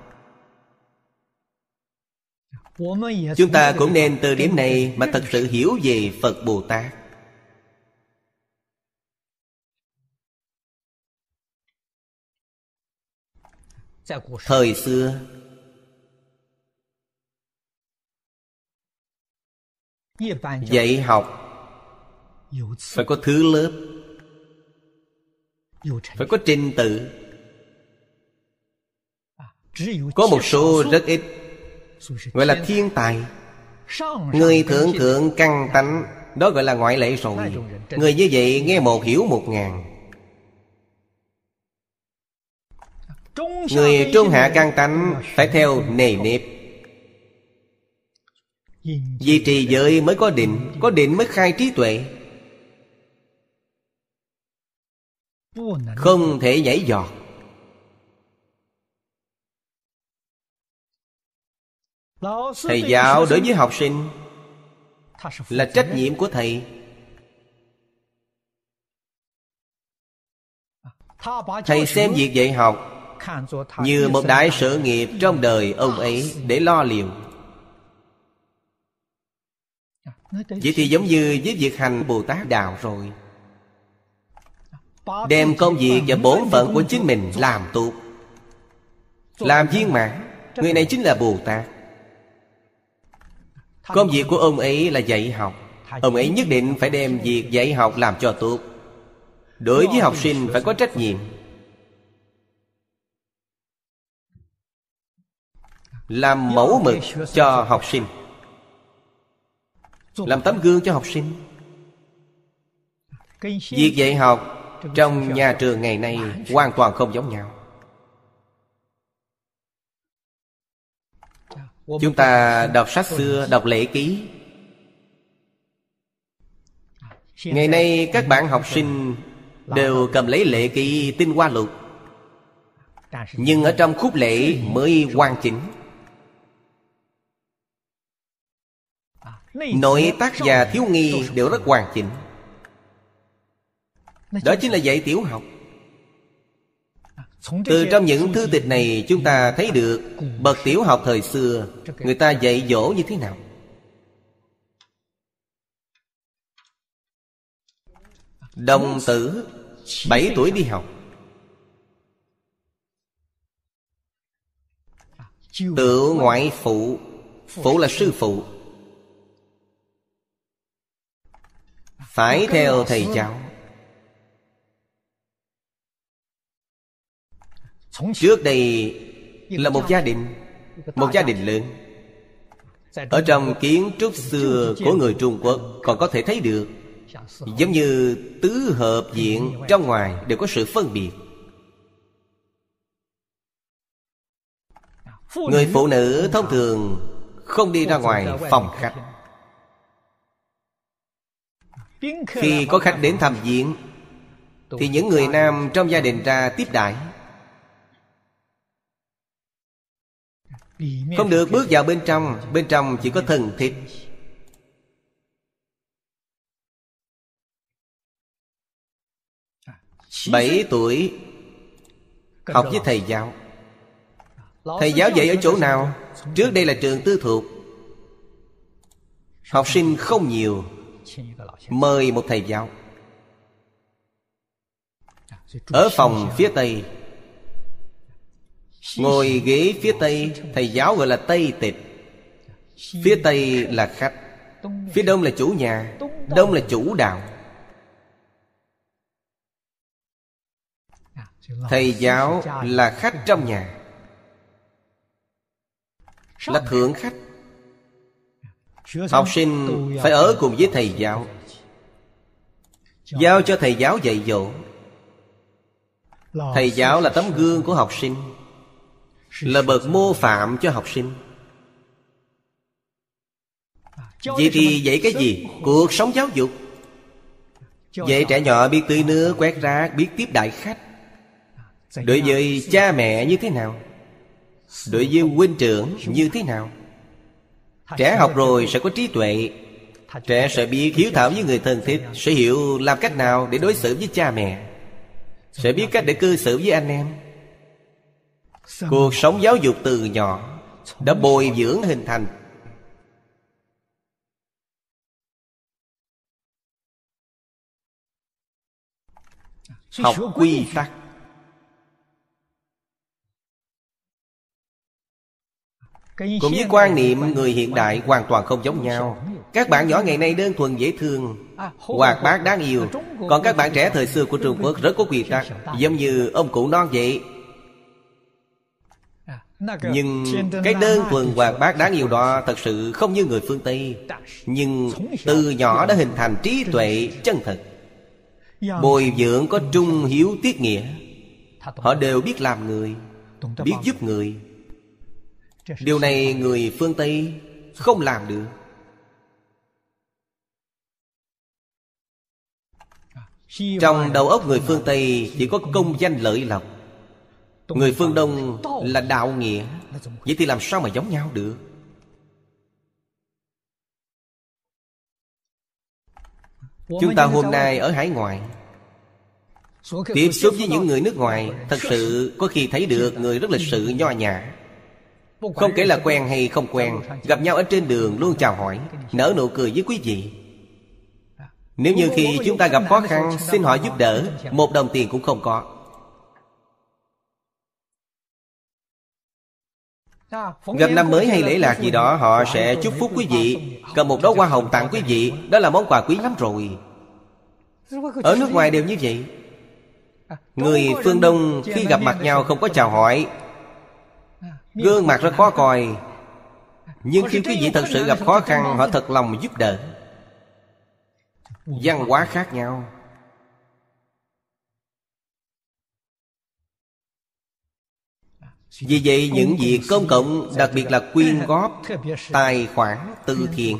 [SPEAKER 2] Chúng ta cũng nên từ điểm này mà thật sự hiểu về Phật Bồ Tát. Thời xưa, Dạy học Phải có thứ lớp, Phải có trình tự. Có một số rất ít Gọi là thiên tài. Người thượng thượng căng tánh Đó gọi là ngoại lệ rồi Người như vậy nghe một hiểu một ngàn. Người trung hạ căng tánh Phải theo nề nếp. Duy trì giới mới có định Có định mới khai trí tuệ. Không thể nhảy giọt Thầy giáo đối với học sinh Là trách nhiệm của thầy. Thầy xem việc dạy học Như một đại sự nghiệp trong đời ông ấy Để lo liệu. Vậy thì giống như với việc hành Bồ Tát Đạo rồi. Đem công việc và bổn phận của chính mình làm tốt Làm viên mãn. Người này chính là Bồ Tát Công việc của ông ấy là dạy học. Ông ấy nhất định phải đem việc dạy học làm cho tốt. Đối với học sinh phải có trách nhiệm. Làm mẫu mực cho học sinh. Làm tấm gương cho học sinh. Việc dạy học Trong nhà trường ngày nay Hoàn toàn không giống nhau. Chúng ta đọc sách xưa, đọc lễ ký. Ngày nay các bạn học sinh Đều cầm lấy lễ ký tinh hoa lục Nhưng ở trong khúc lễ mới hoàn chỉnh. Nội tác và thiếu nghi đều rất hoàn chỉnh. Đó chính là dạy tiểu học từ trong những thư tịch này chúng ta thấy được Bậc tiểu học thời xưa Người ta dạy dỗ như thế nào? Đồng tử bảy tuổi đi học. Tự ngoại phụ. Phụ là sư phụ. Phải theo thầy giáo Trước đây là một gia đình, Một gia đình lớn. Ở trong kiến trúc xưa của người Trung Quốc Còn có thể thấy được, Giống như tứ hợp diện trong ngoài đều có sự phân biệt. Người phụ nữ thông thường không đi ra ngoài phòng khách. Khi có khách đến thăm viện Thì những người nam trong gia đình ra tiếp đãi. Không được, bước vào bên trong. Bên trong chỉ có thần thịt. Bảy tuổi. Học với thầy giáo. Thầy giáo dạy ở chỗ nào? Trước đây là trường tư thuộc. Học sinh không nhiều. Mời một thầy giáo. Ở phòng phía tây. Ngồi ghế phía tây, Thầy giáo gọi là Tây Tịch. Phía tây là khách, Phía đông là chủ nhà, Đông là chủ đạo. Thầy giáo là khách trong nhà, Là thượng khách. Học sinh phải ở cùng với thầy giáo, Giao cho thầy giáo dạy dỗ. Thầy giáo là tấm gương của học sinh là bậc mô phạm cho học sinh. Vậy thì dạy cái gì? Cuộc sống giáo dục. Dạy trẻ nhỏ biết tưới nước quét rác, biết tiếp đại khách. Đối với cha mẹ như thế nào? Đối với huynh trưởng như thế nào? Trẻ học rồi sẽ có trí tuệ. Trẻ sẽ biết hiếu thảo với người thân thiết sẽ hiểu làm cách nào để đối xử với cha mẹ. Sẽ biết cách để cư xử với anh em cuộc sống giáo dục từ nhỏ đã bồi dưỡng hình thành. Học quy tắc. Cũng với quan niệm người hiện đại hoàn toàn không giống nhau. các bạn nhỏ ngày nay đơn thuần dễ thương Hoạt bát đáng yêu. Còn các bạn trẻ thời xưa của Trung Quốc rất có quy tắc Giống như ông cụ non vậy. Nhưng cái đơn thuần hoạt bát đáng yêu đó Thật sự không như người phương Tây. Nhưng từ nhỏ đã hình thành trí tuệ chân thật Bồi dưỡng có trung hiếu tiết nghĩa. Họ đều biết làm người Biết giúp người. Điều này người phương Tây không làm được. Trong đầu óc người phương Tây chỉ có công danh lợi lộc Người phương Đông là đạo nghĩa Vậy thì làm sao mà giống nhau được Chúng ta hôm nay ở hải ngoại Tiếp xúc với những người nước ngoài Thật sự có khi thấy được người rất lịch sự nho nhã Không kể là quen hay không quen Gặp nhau ở trên đường luôn chào hỏi Nở nụ cười với quý vị Nếu như khi chúng ta gặp khó khăn Xin họ giúp đỡ Một đồng tiền cũng không có Gặp năm mới hay lễ lạc gì đó Họ sẽ chúc phúc quý vị. Cầm một đóa hoa hồng tặng quý vị. Đó là món quà quý lắm rồi. Ở nước ngoài đều như vậy. Người phương Đông khi gặp mặt nhau không có chào hỏi. Gương mặt rất khó coi. Nhưng khi quý vị thật sự gặp khó khăn Họ thật lòng giúp đỡ. Văn hóa khác nhau Vì vậy, những việc công cộng, Đặc biệt là quyên góp, Tài khoản, từ thiện,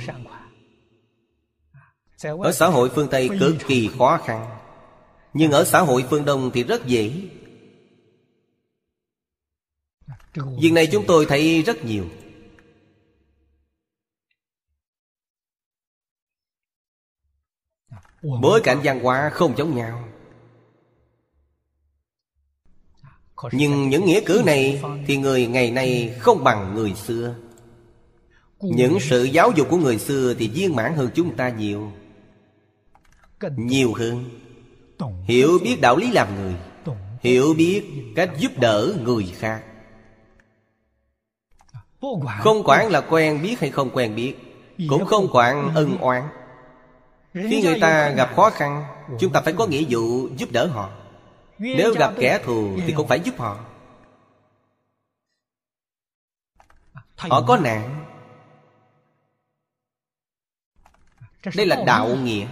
[SPEAKER 2] Ở xã hội phương Tây cực kỳ khó khăn. Nhưng ở xã hội phương Đông thì rất dễ. Việc này chúng tôi thấy rất nhiều. Bối cảnh văn hóa không giống nhau. Nhưng những nghĩa cử này Thì người ngày nay không bằng người xưa. Những sự giáo dục của người xưa Thì viên mãn hơn chúng ta nhiều Nhiều hơn. Hiểu biết đạo lý làm người Hiểu biết cách giúp đỡ người khác. Không quản là quen biết hay không quen biết Cũng không quản ân oán. Khi người ta gặp khó khăn Chúng ta phải có nghĩa vụ giúp đỡ họ nếu gặp kẻ thù thì cũng phải giúp họ. Họ có nạn. Đây là đạo nghĩa.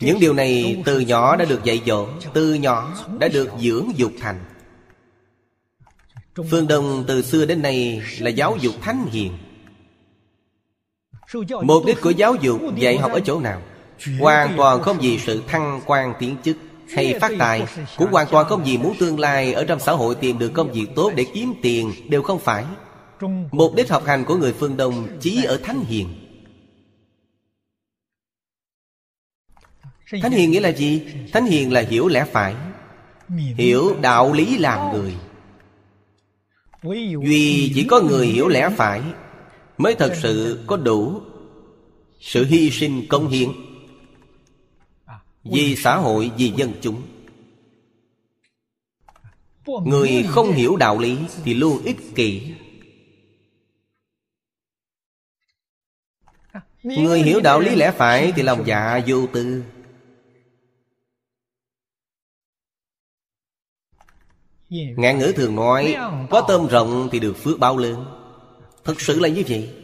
[SPEAKER 2] Những điều này từ nhỏ đã được dạy dỗ Từ nhỏ đã được dưỡng dục thành Phương Đông từ xưa đến nay là giáo dục thánh hiền. Mục đích của giáo dục dạy học ở chỗ nào. Hoàn toàn không vì sự thăng quan tiến chức Hay phát tài Cũng hoàn toàn không vì muốn tương lai Ở trong xã hội tìm được công việc tốt để kiếm tiền Đều không phải. Mục đích học hành của người phương Đông Chỉ ở thánh hiền. Thánh hiền nghĩa là gì? Thánh hiền là hiểu lẽ phải Hiểu đạo lý làm người Duy chỉ có người hiểu lẽ phải Mới thật sự có đủ Sự hy sinh công hiến Vì xã hội, vì dân chúng. Người không hiểu đạo lý Thì luôn ích kỷ. Người hiểu đạo lý lẽ phải Thì lòng dạ vô tư Ngạn ngữ thường nói Có tôm rộng thì được phước bao lớn. Thật sự là như vậy.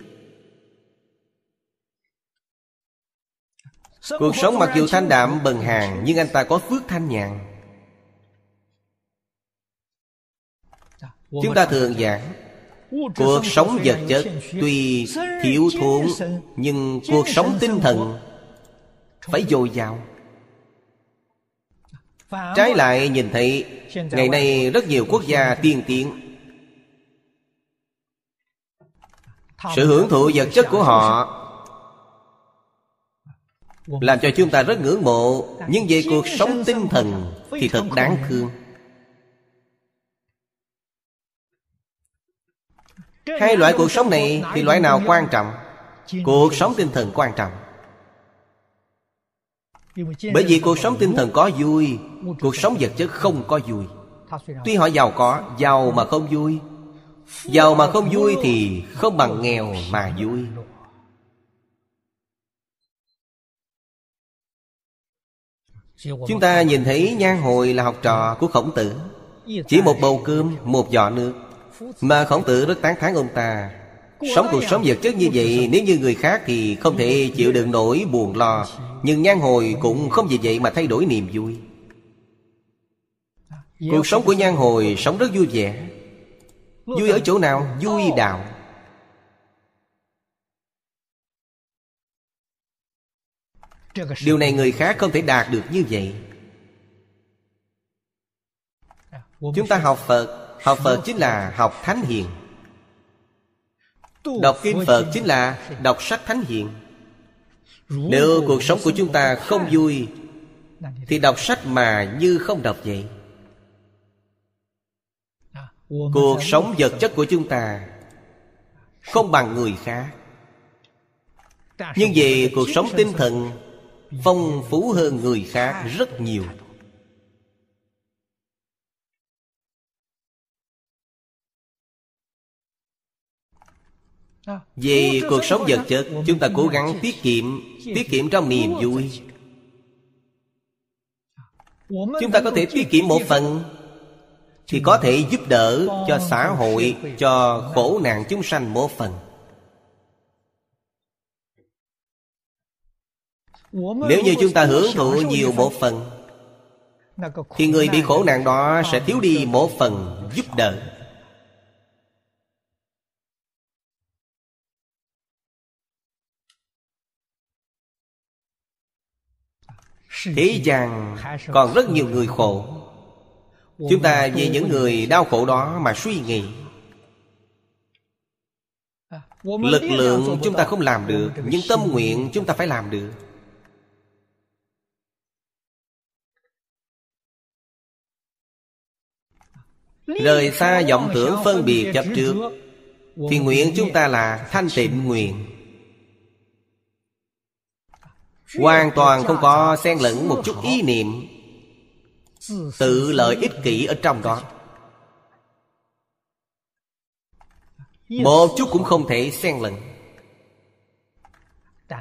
[SPEAKER 2] Cuộc sống mặc dù thanh đạm bần hàng Nhưng anh ta có phước thanh nhàn. Chúng ta thường giảng Cuộc sống vật chất Tuy thiếu thốn Nhưng cuộc sống tinh thần Phải dồi dào Trái lại nhìn thấy Ngày nay rất nhiều quốc gia tiên tiến. Sự hưởng thụ vật chất của họ Làm cho chúng ta rất ngưỡng mộ Nhưng về cuộc sống tinh thần Thì thật đáng thương. Hai loại cuộc sống này thì loại nào quan trọng? Cuộc sống tinh thần quan trọng Bởi vì cuộc sống tinh thần có vui Cuộc sống vật chất không có vui. Tuy họ giàu có Giàu mà không vui. Giàu mà không vui thì không bằng nghèo mà vui. Chúng ta nhìn thấy nhan hồi là học trò của khổng tử. Chỉ một bầu cơm, một giọt nước. Mà khổng tử rất tán thán ông ta Sống cuộc sống vật chất như vậy Nếu như người khác thì không thể chịu đựng nổi buồn lo. Nhưng nhan hồi cũng không vì vậy mà thay đổi niềm vui. Cuộc sống của nhan hồi sống rất vui vẻ. Vui ở chỗ nào? Vui đạo. Điều này người khác không thể đạt được như vậy. Chúng ta học Phật. Học Phật chính là học Thánh Hiền Đọc Kinh Phật chính là đọc sách Thánh hiện. Nếu cuộc sống của chúng ta không vui, Thì đọc sách mà như không đọc vậy. Cuộc sống vật chất của chúng ta Không bằng người khác. Nhưng về cuộc sống tinh thần Phong phú hơn người khác rất nhiều. Về cuộc sống vật chất, Chúng ta cố gắng tiết kiệm Tiết kiệm trong niềm vui. Chúng ta có thể tiết kiệm một phần, Thì có thể giúp đỡ cho xã hội, Cho khổ nạn chúng sanh một phần. Nếu như chúng ta hưởng thụ nhiều một phần, Thì người bị khổ nạn đó sẽ thiếu đi một phần giúp đỡ. Thế gian còn rất nhiều người khổ. Chúng ta vì những người đau khổ đó mà suy nghĩ. Lực lượng chúng ta không làm được, Nhưng tâm nguyện chúng ta phải làm được. Rời xa vọng tưởng phân biệt chấp trước, Thì nguyện chúng ta là thanh tịnh nguyện. Hoàn toàn không có xen lẫn một chút ý niệm. Tự lợi ích kỷ ở trong đó. Một chút cũng không thể xen lẫn.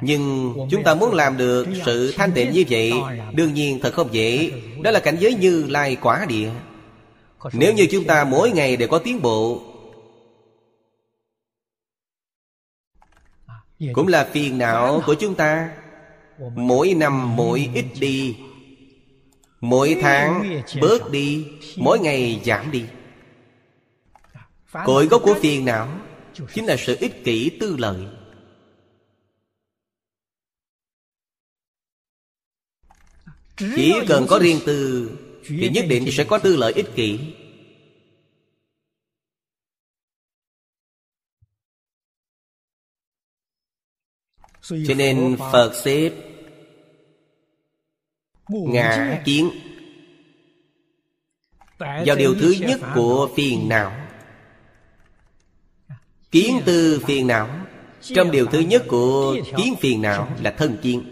[SPEAKER 2] Nhưng chúng ta muốn làm được sự thanh tịnh như vậy Đương nhiên thật không dễ. Đó là cảnh giới như lai quả địa. Nếu như chúng ta mỗi ngày đều có tiến bộ Cũng là phiền não của chúng ta Mỗi năm mỗi ít đi. Mỗi tháng bớt đi, Mỗi ngày giảm đi. Cội gốc của phiền não Chính là sự ích kỷ tư lợi. Chỉ cần có riêng tư, Thì nhất định sẽ có tư lợi ích kỷ. Cho nên Phật xếp Ngã kiến. Vào điều thứ nhất của phiền não. Kiến tư phiền não. Trong điều thứ nhất của kiến phiền não là thân kiến.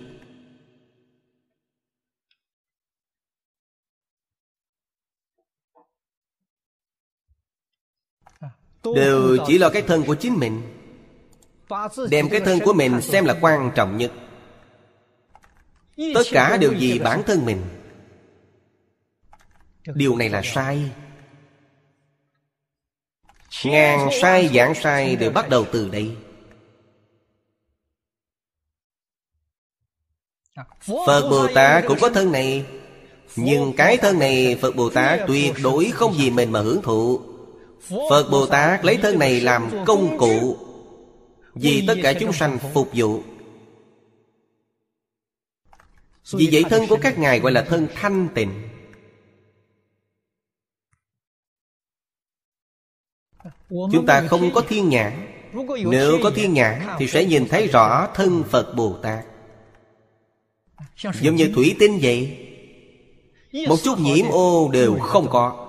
[SPEAKER 2] Đều chỉ là cái thân của chính mình Đem cái thân của mình xem là quan trọng nhất. Tất cả đều vì bản thân mình? Điều này là sai. Ngàn sai giảng sai đều bắt đầu từ đây. Phật Bồ Tát cũng có thân này. Nhưng cái thân này, Phật Bồ Tát tuyệt đối không vì mình mà hưởng thụ. Phật Bồ Tát lấy thân này làm công cụ. Vì tất cả chúng sanh phục vụ. Vì vậy thân của các ngài gọi là thân thanh tịnh. Chúng ta không có thiên nhãn. Nếu có thiên nhãn Thì sẽ nhìn thấy rõ thân Phật Bồ Tát. Giống như thủy tinh vậy. Một chút nhiễm ô đều không có.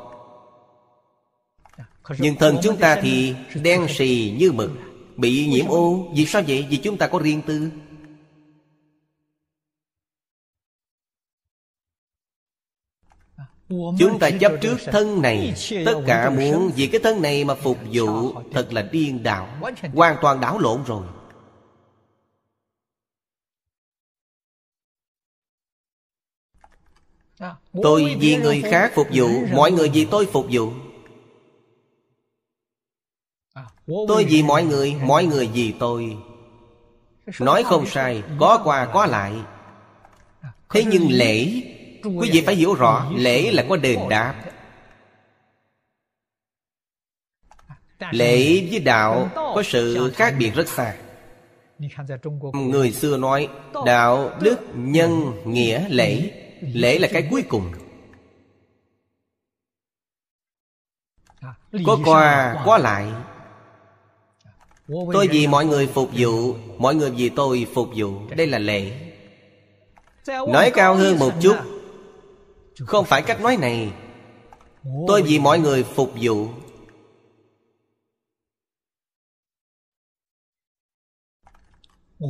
[SPEAKER 2] Nhưng thân chúng ta thì đen xì như mực Bị nhiễm ô, Vì sao vậy? Vì chúng ta có riêng tư. Chúng ta chấp trước thân này. Tất cả muốn vì cái thân này mà phục vụ, Thật là điên đảo. Hoàn toàn đảo lộn rồi. Tôi vì người khác phục vụ, Mọi người vì tôi phục vụ. Tôi vì mọi người Mọi người vì tôi. Nói không sai Có qua có lại. Thế nhưng lễ. Quý vị phải hiểu rõ Lễ là có đền đáp. Lễ với đạo Có sự khác biệt rất xa. Người xưa nói Đạo, đức, nhân, nghĩa, lễ. Lễ là cái cuối cùng. Có qua, có lại Tôi vì mọi người phục vụ Mọi người vì tôi phục vụ. Đây là lễ Nói cao hơn một chút. Không phải cách nói này. Tôi vì mọi người phục vụ.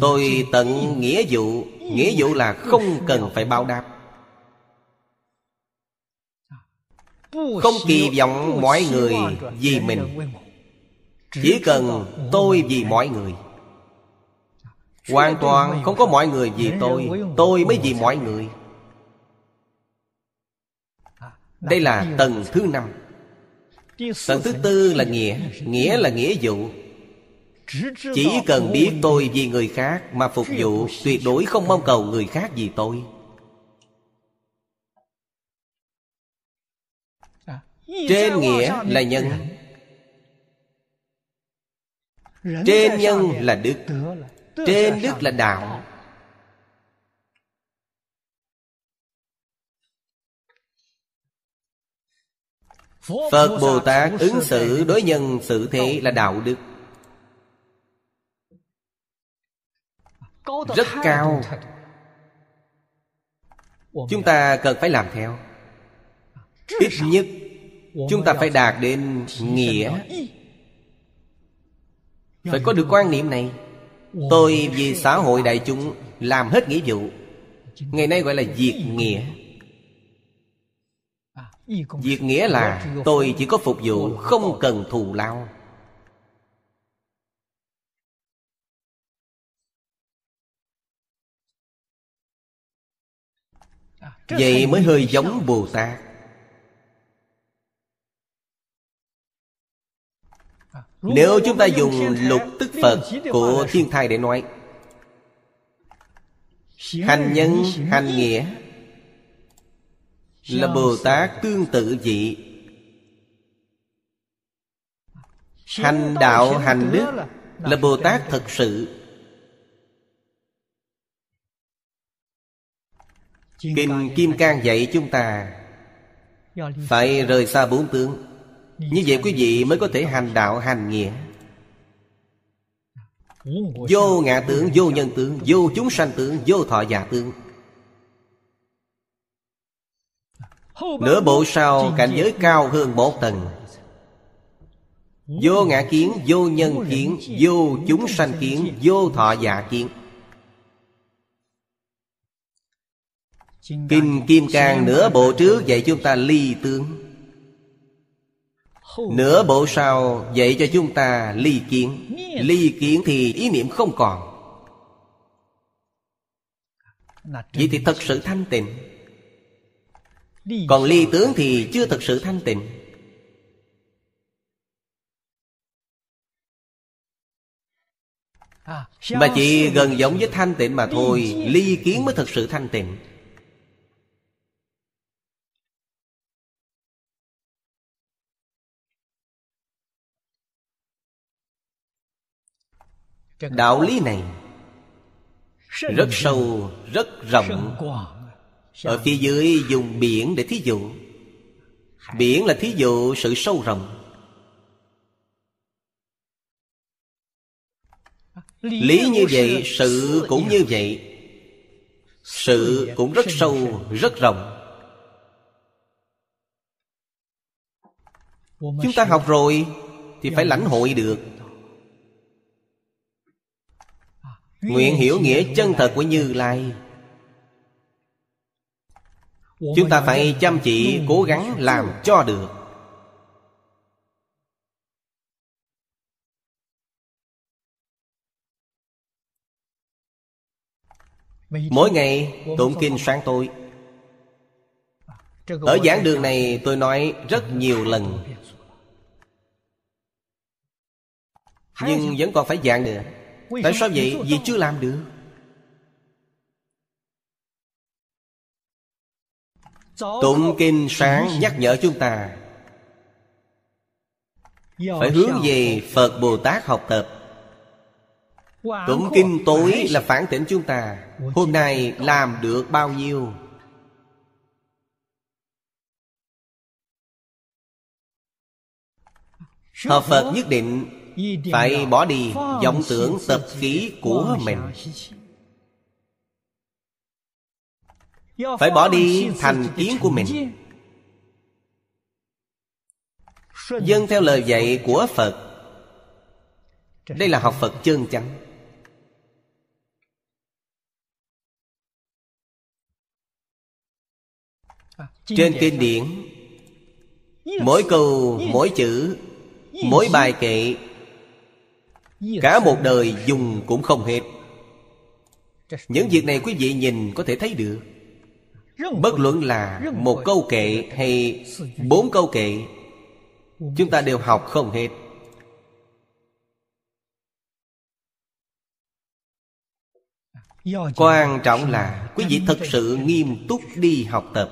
[SPEAKER 2] Tôi tận nghĩa vụ. Nghĩa vụ là không cần phải báo đáp. Không kỳ vọng mọi người vì mình chỉ cần tôi vì mọi người. Hoàn toàn không có mọi người vì tôi Tôi mới vì mọi người. Đây là tầng thứ năm. Tầng thứ tư là nghĩa Nghĩa là nghĩa vụ. Chỉ cần biết tôi vì người khác Mà phục vụ, Tuyệt đối không mong cầu người khác vì tôi. Trên nghĩa là nhân. Trên nhân là đức Trên đức là đạo. Phật Bồ Tát ứng xử đối nhân xử thế là đạo đức. Rất cao. Chúng ta cần phải làm theo. Ít nhất Chúng ta phải đạt đến nghĩa phải có được quan niệm này. Tôi vì xã hội đại chúng Làm hết nghĩa vụ. Ngày nay gọi là diệt nghĩa. Diệt nghĩa là Tôi chỉ có phục vụ, Không cần thù lao. Vậy mới hơi giống Bồ Tát. Nếu chúng ta dùng lục tức Phật của thiên thai để nói Hành nhân, hành nghĩa Là Bồ Tát tương tự vị Hành đạo, hành đức Là Bồ Tát thật sự. Kinh Kim Cang dạy chúng ta Phải rời xa bốn tướng như vậy quý vị mới có thể hành đạo hành nghĩa. Vô ngã tướng, vô nhân tướng, vô chúng sanh tướng, vô thọ giả tướng. Nửa bộ sau cảnh giới cao hơn một tầng Vô ngã kiến, vô nhân kiến, vô chúng sanh kiến, vô thọ giả kiến. Kim Kim Cang nửa bộ trước dạy chúng ta ly tướng. Nửa bộ sau dạy cho chúng ta ly kiến. Ly kiến thì ý niệm không còn. Vậy thì thật sự thanh tịnh. Còn ly tướng thì chưa thật sự thanh tịnh. Mà chỉ gần giống với thanh tịnh mà thôi Ly kiến mới thật sự thanh tịnh đạo lý này rất sâu rất rộng. ở phía dưới dùng biển để thí dụ. Biển là thí dụ sự sâu rộng. Lý như vậy sự cũng như vậy. Sự cũng rất sâu rất rộng. Chúng ta học rồi Thì phải lãnh hội được Nguyện hiểu nghĩa chân thật của Như Lai. Chúng ta phải chăm chỉ, cố gắng làm cho được. Mỗi ngày, tụng kinh sáng tối. Ở giảng đường này, tôi nói rất nhiều lần. Nhưng vẫn còn phải giảng nữa Tại sao vậy? Vì chưa làm được. Tụng kinh sáng nhắc nhở chúng ta. Phải hướng về Phật Bồ Tát học tập. Tụng kinh tối là phản tỉnh chúng ta. Hôm nay làm được bao nhiêu? Học Phật nhất định phải bỏ đi vọng tưởng tập khí của mình. Phải bỏ đi thành kiến của mình. Dân theo lời dạy của Phật. Đây là học Phật chân chánh. Trên kinh điển Mỗi câu, mỗi chữ Mỗi bài kệ Cả một đời dùng cũng không hết. Những việc này quý vị nhìn có thể thấy được. Bất luận là một câu kệ hay bốn câu kệ Chúng ta đều học không hết. Quan trọng là quý vị thật sự nghiêm túc đi học tập.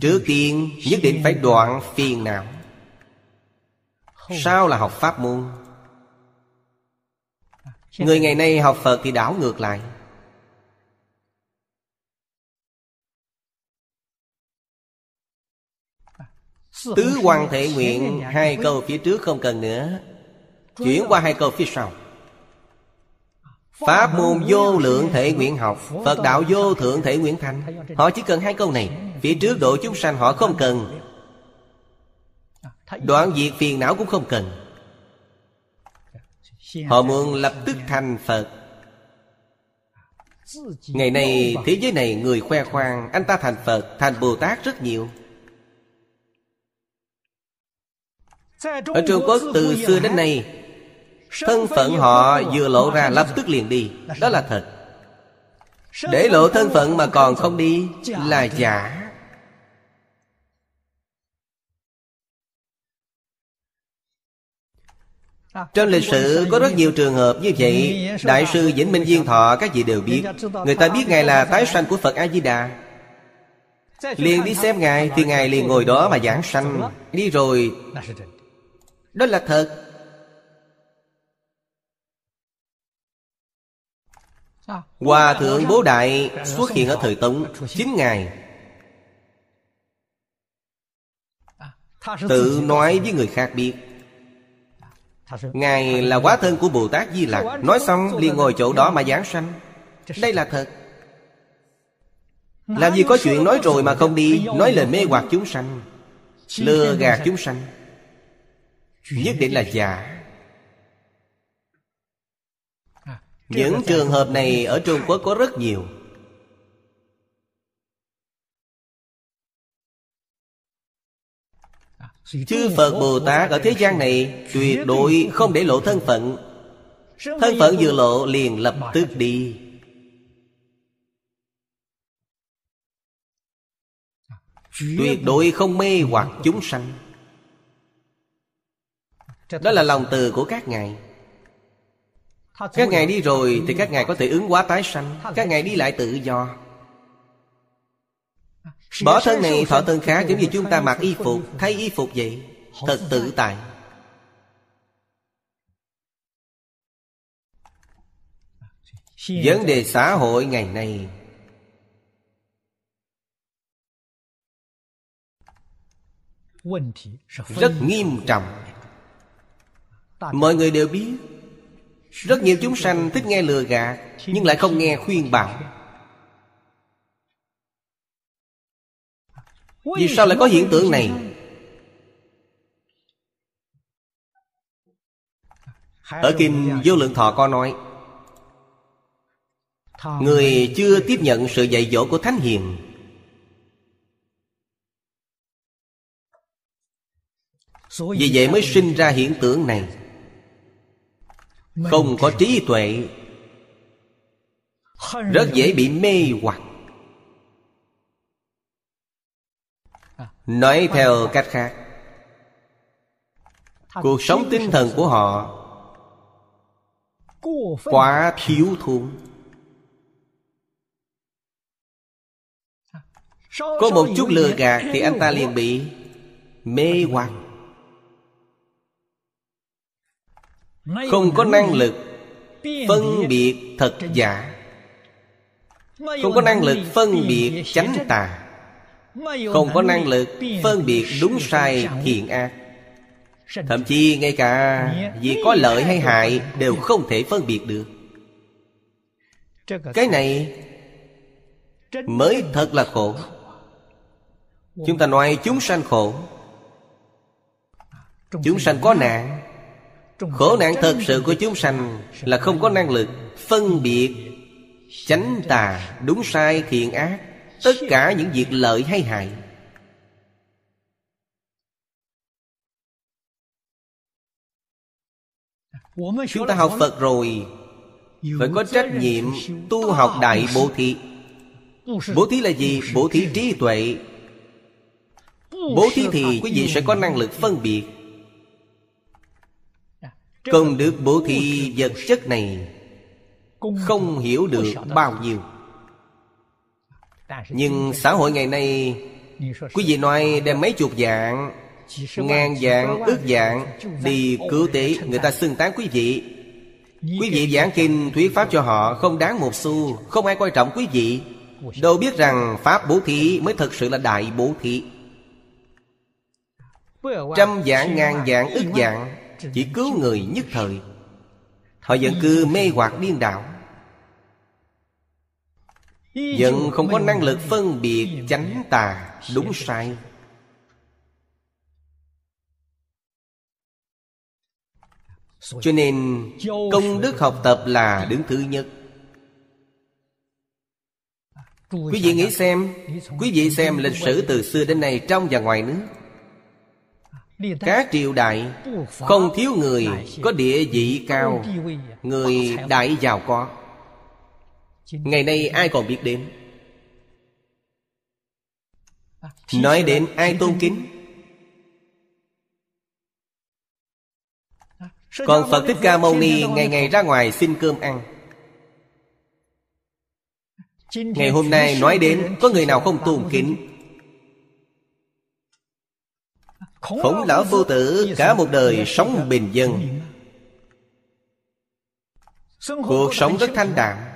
[SPEAKER 2] Trước tiên nhất định phải đoạn phiền não Sao là học pháp môn? Người ngày nay học Phật thì đảo ngược lại. Tứ hoàng thể nguyện Hai câu phía trước không cần nữa. Chuyển qua hai câu phía sau. Pháp môn vô lượng thể nguyện học Phật đạo vô thượng thể nguyện thành. Họ chỉ cần hai câu này. Phía trước độ chúng sanh họ không cần Đoạn diệt phiền não cũng không cần. Họ muốn lập tức thành Phật. Ngày nay thế giới này người khoe khoang Anh ta thành Phật, thành Bồ Tát rất nhiều. Ở Trung Quốc từ xưa đến nay Thân phận họ vừa lộ ra lập tức liền đi. Đó là thật. Để lộ thân phận mà còn không đi Là giả Trong lịch sử có rất nhiều trường hợp như vậy, Đại sư Vĩnh Minh viên Thọ, các vị đều biết. Người ta biết Ngài là tái sanh của Phật A-di-đà. Liền đi xem Ngài, Thì Ngài liền ngồi đó mà giảng sanh. Đi rồi. Đó là thật. Hòa thượng Bố Đại xuất hiện ở thời Tống, Chính Ngài. Tự nói với người khác biết. Ngài là quá thân của Bồ Tát Di Lặc. Nói xong liền ngồi chỗ đó mà giảng sanh. Đây là thật. Làm gì có chuyện nói rồi mà không đi Nói lời mê hoặc chúng sanh Lừa gạt chúng sanh. Nhất định là giả Những trường hợp này ở Trung Quốc có rất nhiều Chư Phật Bồ Tát ở thế gian này Tuyệt đối không để lộ thân phận. Thân phận vừa lộ liền lập tức đi. Tuyệt đối không mê hoặc chúng sanh. Đó là lòng từ của các ngài. Các ngài đi rồi Thì các ngài có thể ứng hóa tái sanh. Các ngài đi lại tự do Bỏ thân này thọ thân khác Giống như chúng ta mặc y phục. Thay y phục vậy Thật tự tại. Vấn đề xã hội ngày nay. Rất nghiêm trọng. Mọi người đều biết Rất nhiều chúng sanh thích nghe lừa gạt Nhưng lại không nghe khuyên bảo Vì sao lại có hiện tượng này? Ở Kinh Vô Lượng Thọ có nói Người chưa tiếp nhận sự dạy dỗ của Thánh Hiền. Vì vậy mới sinh ra hiện tượng này. Không có trí tuệ Rất dễ bị mê hoặc. Nói theo cách khác. Cuộc sống tinh thần của họ Quá thiếu thốn. Có một chút lừa gạt Thì anh ta liền bị mê hoặc Không có năng lực Phân biệt thật giả. Không có năng lực phân biệt chánh tà Không có năng lực phân biệt đúng sai thiện ác. Thậm chí ngay cả Việc có lợi hay hại Đều không thể phân biệt được. Cái này Mới thật là khổ. Chúng ta nói chúng sanh khổ. Chúng sanh có nạn. Khổ nạn thật sự của chúng sanh Là không có năng lực phân biệt Chánh tà, đúng sai, thiện ác Tất cả những việc lợi hay hại. Chúng ta học Phật rồi. Phải có trách nhiệm tu học đại bố thí. Bố thí là gì? Bố thí trí tuệ. Bố thí thì quý vị sẽ có năng lực phân biệt. Công đức bố thí vật chất này Không hiểu được bao nhiêu. Nhưng xã hội ngày nay Quý vị nói đem mấy chục dạng Ngàn dạng, ước dạng Đi cứu tế Người ta xưng tán quý vị. Quý vị giảng kinh thuyết pháp cho họ Không đáng một xu Không ai coi trọng quý vị. Đâu biết rằng Pháp bố thí mới thật sự là đại bố thí. Trăm dạng ngàn dạng ức dạng Chỉ cứu người nhất thời. Họ vẫn cứ mê hoặc điên đảo. Vẫn không có năng lực phân biệt chánh tà đúng sai. Cho nên công đức học tập là đứng thứ nhất. Quý vị nghĩ xem Quý vị xem lịch sử từ xưa đến nay trong và ngoài nước. Các triều đại Không thiếu người Có địa vị cao Người đại giàu có Ngày nay ai còn biết đến? Nói đến ai tôn kính? Còn Phật Thích Ca Mâu Ni Ngày ngày ra ngoài xin cơm ăn. Ngày hôm nay nói đến Có người nào không tôn kính? Khổng lão phu tử Cả một đời sống bình dân. Cuộc sống rất thanh đạm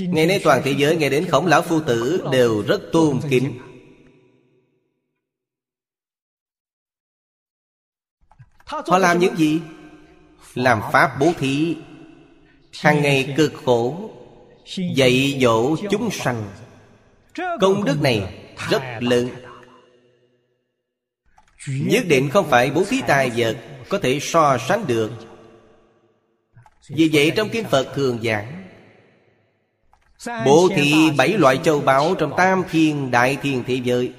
[SPEAKER 2] Ngày nay toàn thế giới nghe đến khổng lão phu tử Đều rất tôn kính. Họ làm những gì? Làm pháp bố thí hàng ngày cực khổ Dạy dỗ chúng sanh. Công đức này rất lớn. Nhất định không phải bố thí tài vật Có thể so sánh được. Vì vậy trong Kinh Phật thường giảng Bố thí bảy loại châu báu Trong tam thiên đại thiên thế giới.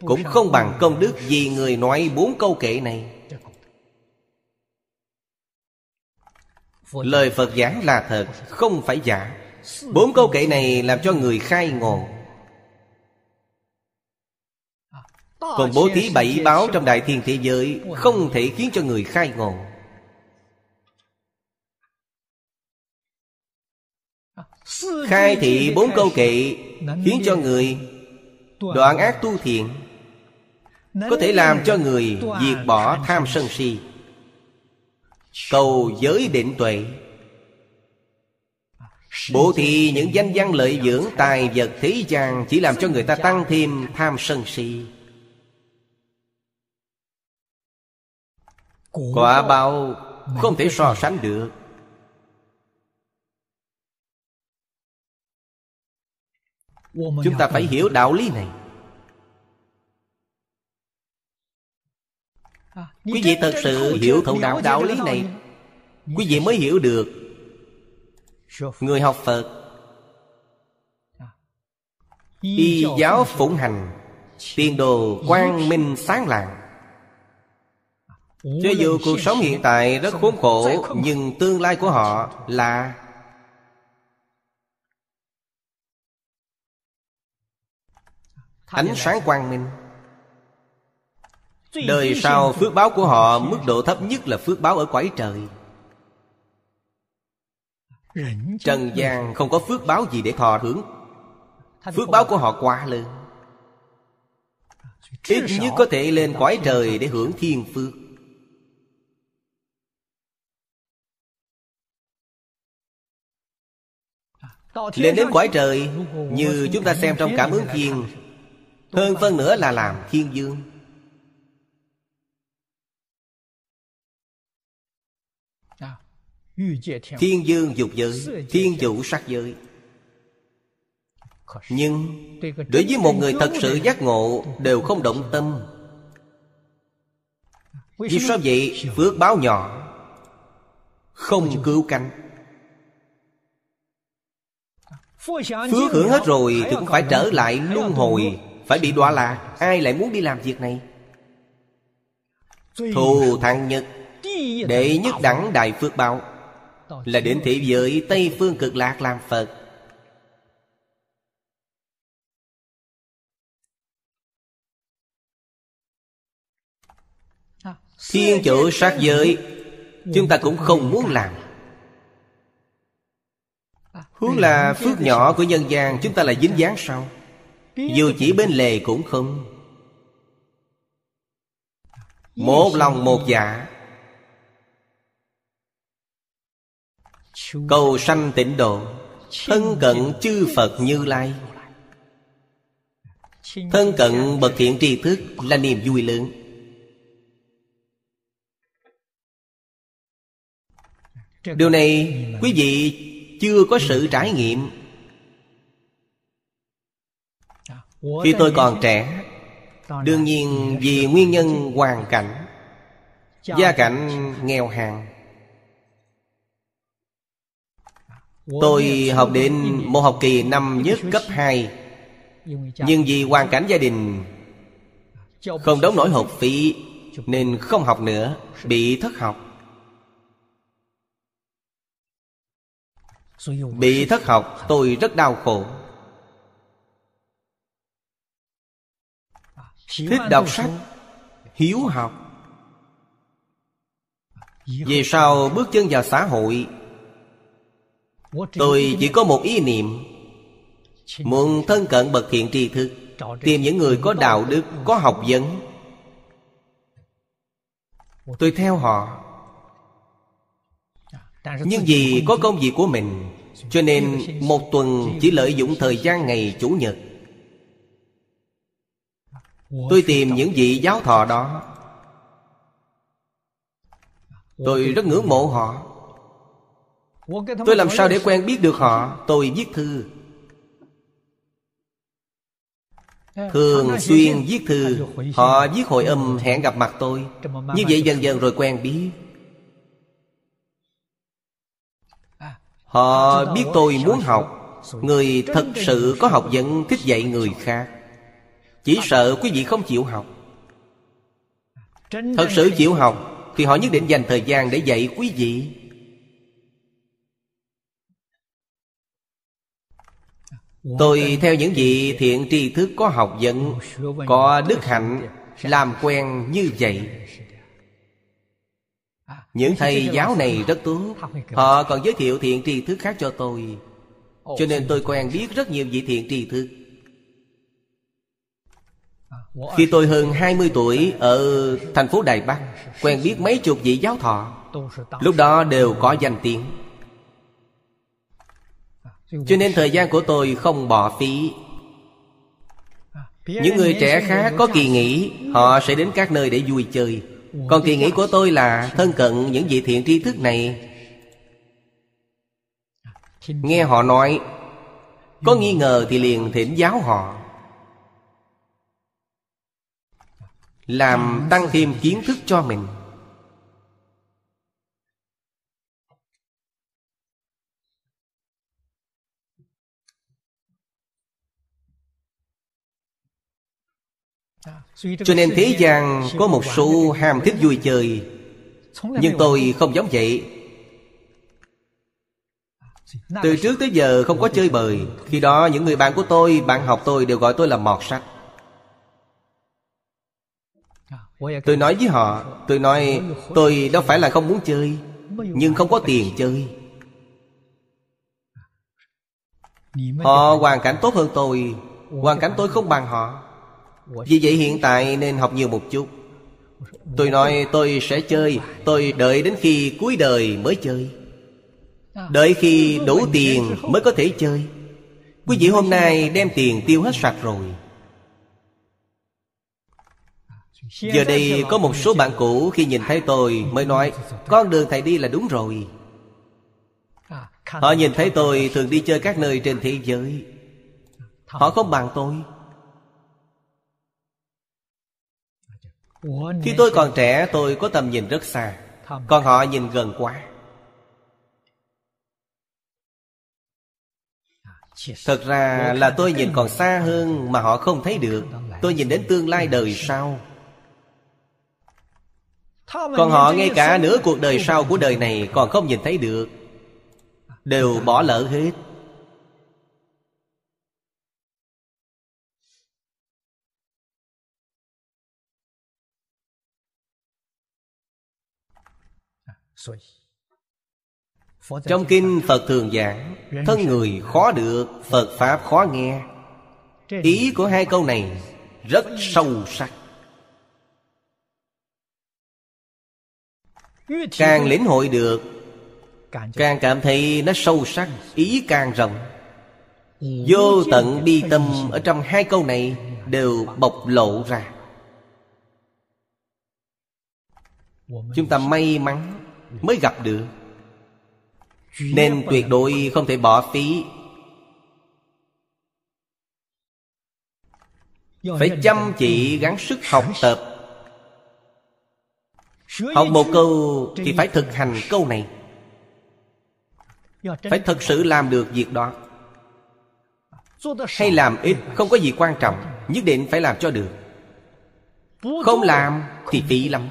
[SPEAKER 2] Cũng không bằng công đức Vì người nói bốn câu kệ này. Lời Phật giảng là thật Không phải giả. Bốn câu kệ này làm cho người khai ngộ. Còn bố thí bảy báo trong đại thiên thế giới Không thể khiến cho người khai ngộ Khai thị bốn câu kệ Khiến cho người đoạn ác tu thiện Có thể làm cho người diệt bỏ tham sân si. Cầu giới định tuệ. Bố thí những danh văn lợi dưỡng tài vật thế gian Chỉ làm cho người ta tăng thêm tham sân si. Quả báo không thể so sánh được Chúng ta phải hiểu đạo lý này. Quý vị thật sự hiểu thấu đạo đạo lý này. Quý vị mới hiểu được. Người học Phật Y giáo phụng hành Tiền đồ quang minh sáng lạng Cho dù cuộc sống hiện tại rất khốn khổ Nhưng tương lai của họ là Ánh sáng quang minh. Đời sau phước báo của họ Mức độ thấp nhất là phước báo ở quái trời. Trần gian không có phước báo gì để thọ hưởng. Phước báo của họ quá lớn. Ít nhất có thể lên cõi trời để hưởng thiên phước. Lên đến cõi trời Như chúng ta xem trong cảm ứng thiên Hơn phân nữa là làm thiên dương. Thiên dương dục giới Thiên dụ sắc giới. Nhưng Đối với một người thật sự giác ngộ Đều không động tâm. Vì sao vậy? Phước báo nhỏ. Không cứu cánh. Phước hưởng hết rồi Thì cũng phải trở lại luân hồi phải bị đọa lạc Ai lại muốn đi làm việc này? Thù thắng nhất Đệ nhất đẳng đại phước báo, Là đến thị giới Tây Phương cực lạc làm Phật. Thiên chủ sát giới, Chúng ta cũng không muốn làm. Huống là phước nhỏ của nhân gian, Chúng ta là dính dáng sao? Dù chỉ bên lề cũng không. Một lòng một dạ. Cầu sanh tịnh độ. Thân cận chư Phật Như Lai. Thân cận bậc thiện tri thức là niềm vui lớn. Điều này quý vị chưa có sự trải nghiệm Khi tôi còn trẻ Đương nhiên vì nguyên nhân hoàn cảnh Gia cảnh nghèo hàn Tôi học đến một học kỳ năm nhất cấp 2 Nhưng vì hoàn cảnh gia đình Không đóng nổi học phí Nên không học nữa Bị thất học. Bị thất học tôi rất đau khổ Thích đọc sách Hiếu học. Về sau bước chân vào xã hội Tôi chỉ có một ý niệm. Muốn thân cận bậc thiện tri thức Tìm những người có đạo đức Có học vấn. Tôi theo họ. Nhưng vì có công việc của mình Cho nên một tuần chỉ lợi dụng thời gian ngày Chủ nhật Tôi tìm những vị giáo thọ đó. Tôi rất ngưỡng mộ họ. Tôi làm sao để quen biết được họ? Tôi viết thư. Thường xuyên viết thư. Họ viết hội âm hẹn gặp mặt tôi. Như vậy dần dần rồi quen biết. Họ biết tôi muốn học. Người thật sự có học vấn thích dạy người khác chỉ sợ quý vị không chịu học. Thật sự chịu học, Thì họ nhất định dành thời gian để dạy quý vị. Tôi theo những vị thiện tri thức có học vấn, Có đức hạnh, Làm quen như vậy. Những thầy giáo này rất tốt, Họ còn giới thiệu thiện tri thức khác cho tôi. Cho nên tôi quen biết rất nhiều vị thiện tri thức. Khi tôi hơn 20 tuổi Ở thành phố Đài Bắc Quen biết mấy chục vị giáo thọ. Lúc đó đều có danh tiếng. Cho nên thời gian của tôi không bỏ phí. Những người trẻ khác có kỳ nghỉ Họ sẽ đến các nơi để vui chơi. Còn kỳ nghỉ của tôi là thân cận những vị thiện tri thức này. Nghe họ nói Có nghi ngờ thì liền thỉnh giáo họ làm tăng thêm kiến thức cho mình. Cho nên thế gian có một số ham thích vui chơi, nhưng tôi không giống vậy. Từ trước tới giờ không có chơi bời. Khi đó, những người bạn của tôi, bạn học tôi đều gọi tôi là mọt sách. Tôi nói với họ, Tôi nói, tôi đâu phải là không muốn chơi, Nhưng không có tiền chơi. Họ hoàn cảnh tốt hơn tôi, Hoàn cảnh tôi không bằng họ. Vì vậy hiện tại nên học nhiều một chút. Tôi nói, tôi sẽ chơi, Tôi đợi đến khi cuối đời mới chơi. Đợi khi đủ tiền mới có thể chơi. Quý vị hôm nay đem tiền tiêu hết sạch rồi. Giờ đây có một số bạn cũ khi nhìn thấy tôi mới nói, Con đường thầy đi là đúng rồi. Họ nhìn thấy tôi thường đi chơi các nơi trên thế giới. Họ không bằng tôi. Khi tôi còn trẻ, tôi có tầm nhìn rất xa, Còn họ nhìn gần quá. Thật ra là tôi nhìn còn xa hơn mà họ không thấy được. Tôi nhìn đến tương lai đời sau. Còn họ ngay cả nửa cuộc đời sau của đời này còn không nhìn thấy được. Đều bỏ lỡ hết. Trong kinh Phật thường giảng Thân người khó được Phật Pháp khó nghe. Ý của hai câu này Rất sâu sắc Càng lĩnh hội được Càng cảm thấy nó sâu sắc Ý càng rộng. Vô tận bi tâm Ở trong hai câu này Đều bộc lộ ra. Chúng ta may mắn Mới gặp được. Nên tuyệt đối không thể bỏ phí. Phải chăm chỉ gắng sức học tập Học một câu thì phải thực hành câu này. Phải thật sự làm được việc đó. Hay làm ít không có gì quan trọng Nhất định phải làm cho được. Không làm thì phí lắm.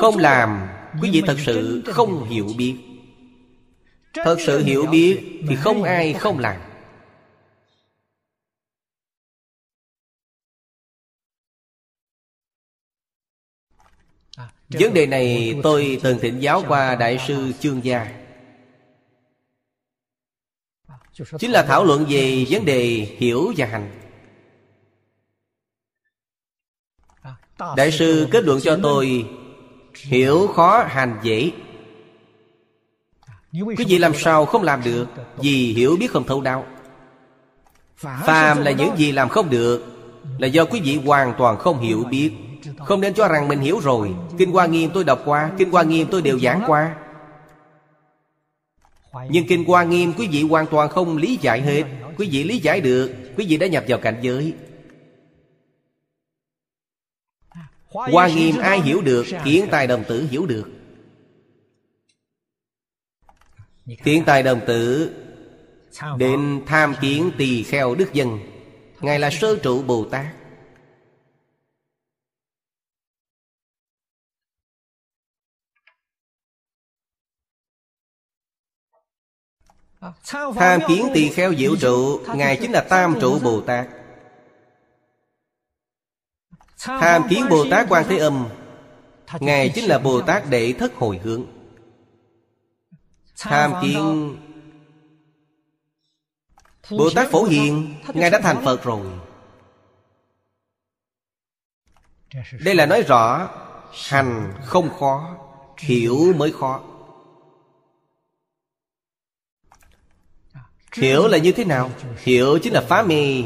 [SPEAKER 2] Không làm Quý vị thật sự không hiểu biết. Thật sự hiểu biết Thì không ai không làm Vấn đề này tôi từng thỉnh giáo qua Đại sư Chương Gia. Chính là thảo luận về vấn đề hiểu và hành. Đại sư kết luận cho tôi, Hiểu khó, hành dễ. Quý vị làm sao không làm được Vì hiểu biết không thấu đáo? Phàm là những gì làm không được Là do quý vị hoàn toàn không hiểu biết. Không nên cho rằng mình hiểu rồi. Kinh Hoa Nghiêm tôi đọc qua, Kinh Hoa Nghiêm tôi đều giảng qua. Nhưng Kinh Hoa Nghiêm quý vị hoàn toàn không lý giải hết. Quý vị lý giải được, Quý vị đã nhập vào cảnh giới. Hoa Nghiêm ai hiểu được, Kiến tài đồng tử hiểu được. Kiến tài đồng tử Đến tham kiến tỳ kheo đức dân. Ngài là sơ trụ Bồ Tát. Tham kiến tỳ kheo diệu trụ Ngài chính là tam trụ Bồ Tát Tham kiến Bồ Tát Quan Thế Âm Ngài chính là Bồ Tát Đệ Thất Hồi Hướng. Tham kiến Bồ Tát Phổ Hiền Ngài đã thành Phật rồi. Đây là nói rõ Hành không khó Hiểu mới khó Hiểu là như thế nào? Hiểu chính là phá mê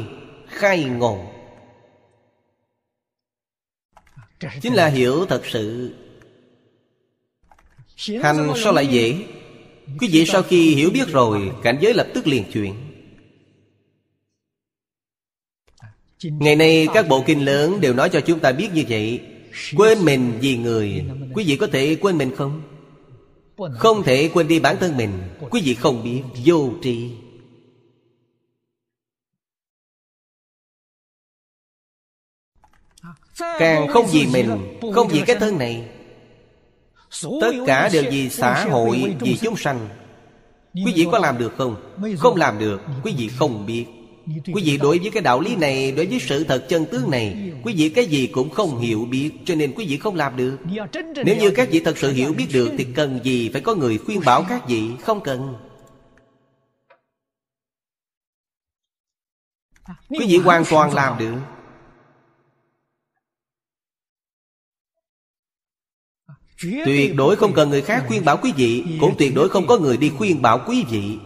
[SPEAKER 2] Khai ngộ. Chính là hiểu thật sự. Hành sao lại dễ? Quý vị sau khi hiểu biết rồi, Cảnh giới lập tức liền chuyển. Ngày nay các bộ kinh lớn đều nói cho chúng ta biết như vậy. Quên mình vì người. Quý vị có thể quên mình không? Không thể quên đi bản thân mình. Quý vị không biết, Vô tri. Càng không vì mình Không vì cái thân này Tất cả đều vì xã hội Vì chúng sanh. Quý vị có làm được không? Không làm được Quý vị không biết. Quý vị đối với cái đạo lý này Đối với sự thật chân tướng này Quý vị cái gì cũng không hiểu biết Cho nên quý vị không làm được. Nếu như các vị thật sự hiểu biết được Thì cần gì phải có người khuyên bảo các vị? Không cần. Quý vị hoàn toàn làm được Tuyệt đối không cần người khác khuyên bảo quý vị Cũng tuyệt đối không có người đi khuyên bảo quý vị.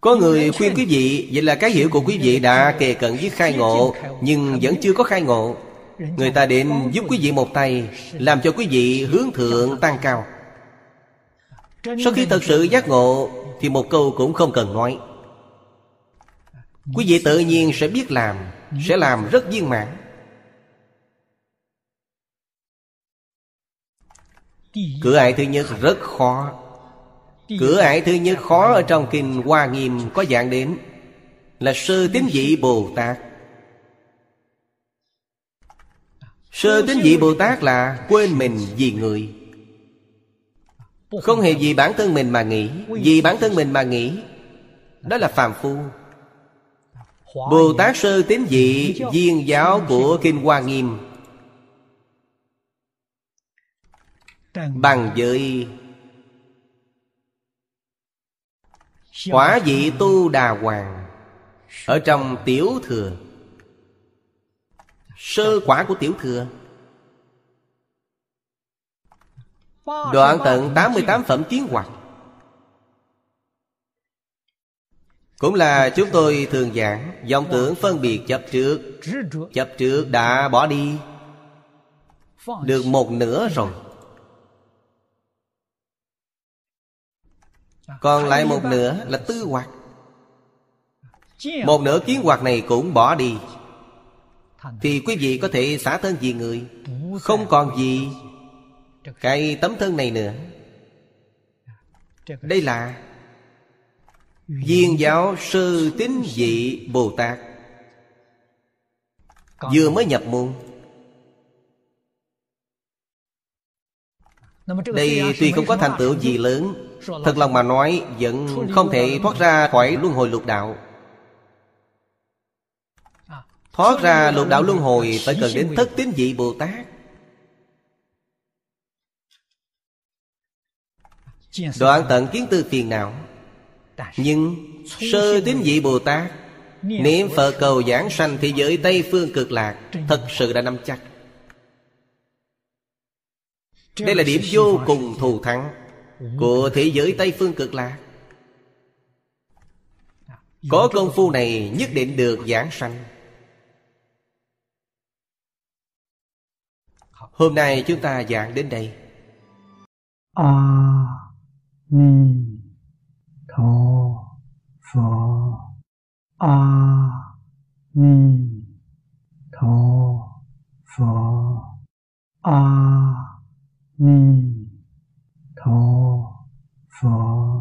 [SPEAKER 2] Có người khuyên quý vị Vậy là cái hiểu của quý vị đã kề cận với khai ngộ Nhưng vẫn chưa có khai ngộ. Người ta đến giúp quý vị một tay Làm cho quý vị hướng thượng tăng cao. Sau khi thật sự giác ngộ Thì một câu cũng không cần nói. Quý vị tự nhiên sẽ biết làm Sẽ làm rất viên mãn Cửa ải thứ nhất rất khó. Cửa ải thứ nhất khó ở trong Kinh Hoa Nghiêm có dạng đến Là sơ tín vị Bồ Tát. Sơ tín vị Bồ Tát là quên mình vì người. Không hề vì bản thân mình mà nghĩ. Vì bản thân mình mà nghĩ Đó là phàm phu. Bồ Tát sơ tín vị Viên giáo của Kinh Hoa Nghiêm Bằng với Quả vị tu đà hoàng. Ở trong tiểu thừa. Sơ quả của tiểu thừa. Đoạn tận 88 phẩm tiến hoạt Cũng là chúng tôi thường giảng dòng tưởng phân biệt chấp trước. Chấp trước đã bỏ đi. Được một nửa rồi Còn lại một nửa là tư hoạt. Một nửa kiến hoạt này cũng bỏ đi. Thì quý vị có thể xả thân vì người, Không còn gì Cái tấm thân này nữa. Đây là Viên giáo sư tín dị Bồ Tát. Vừa mới nhập môn. Đây tuy không có thành tựu gì lớn Thật lòng mà nói, Vẫn không thể thoát ra khỏi luân hồi lục đạo. Thoát ra lục đạo luân hồi Phải cần đến thất tín vị Bồ Tát. Đoạn tận kiến tư phiền não. Nhưng sơ tín vị Bồ Tát, Niệm Phật cầu giảng sanh thế giới Tây Phương cực lạc, Thật sự đã nắm chắc. Đây là điểm vô cùng thù thắng. Của thế giới Tây Phương cực lạc. Có công phu này nhất định được giảng sanh. Hôm nay chúng ta giảng đến đây.
[SPEAKER 1] A Ni Tho Phở A Ni Tho Phở A Ni tho phật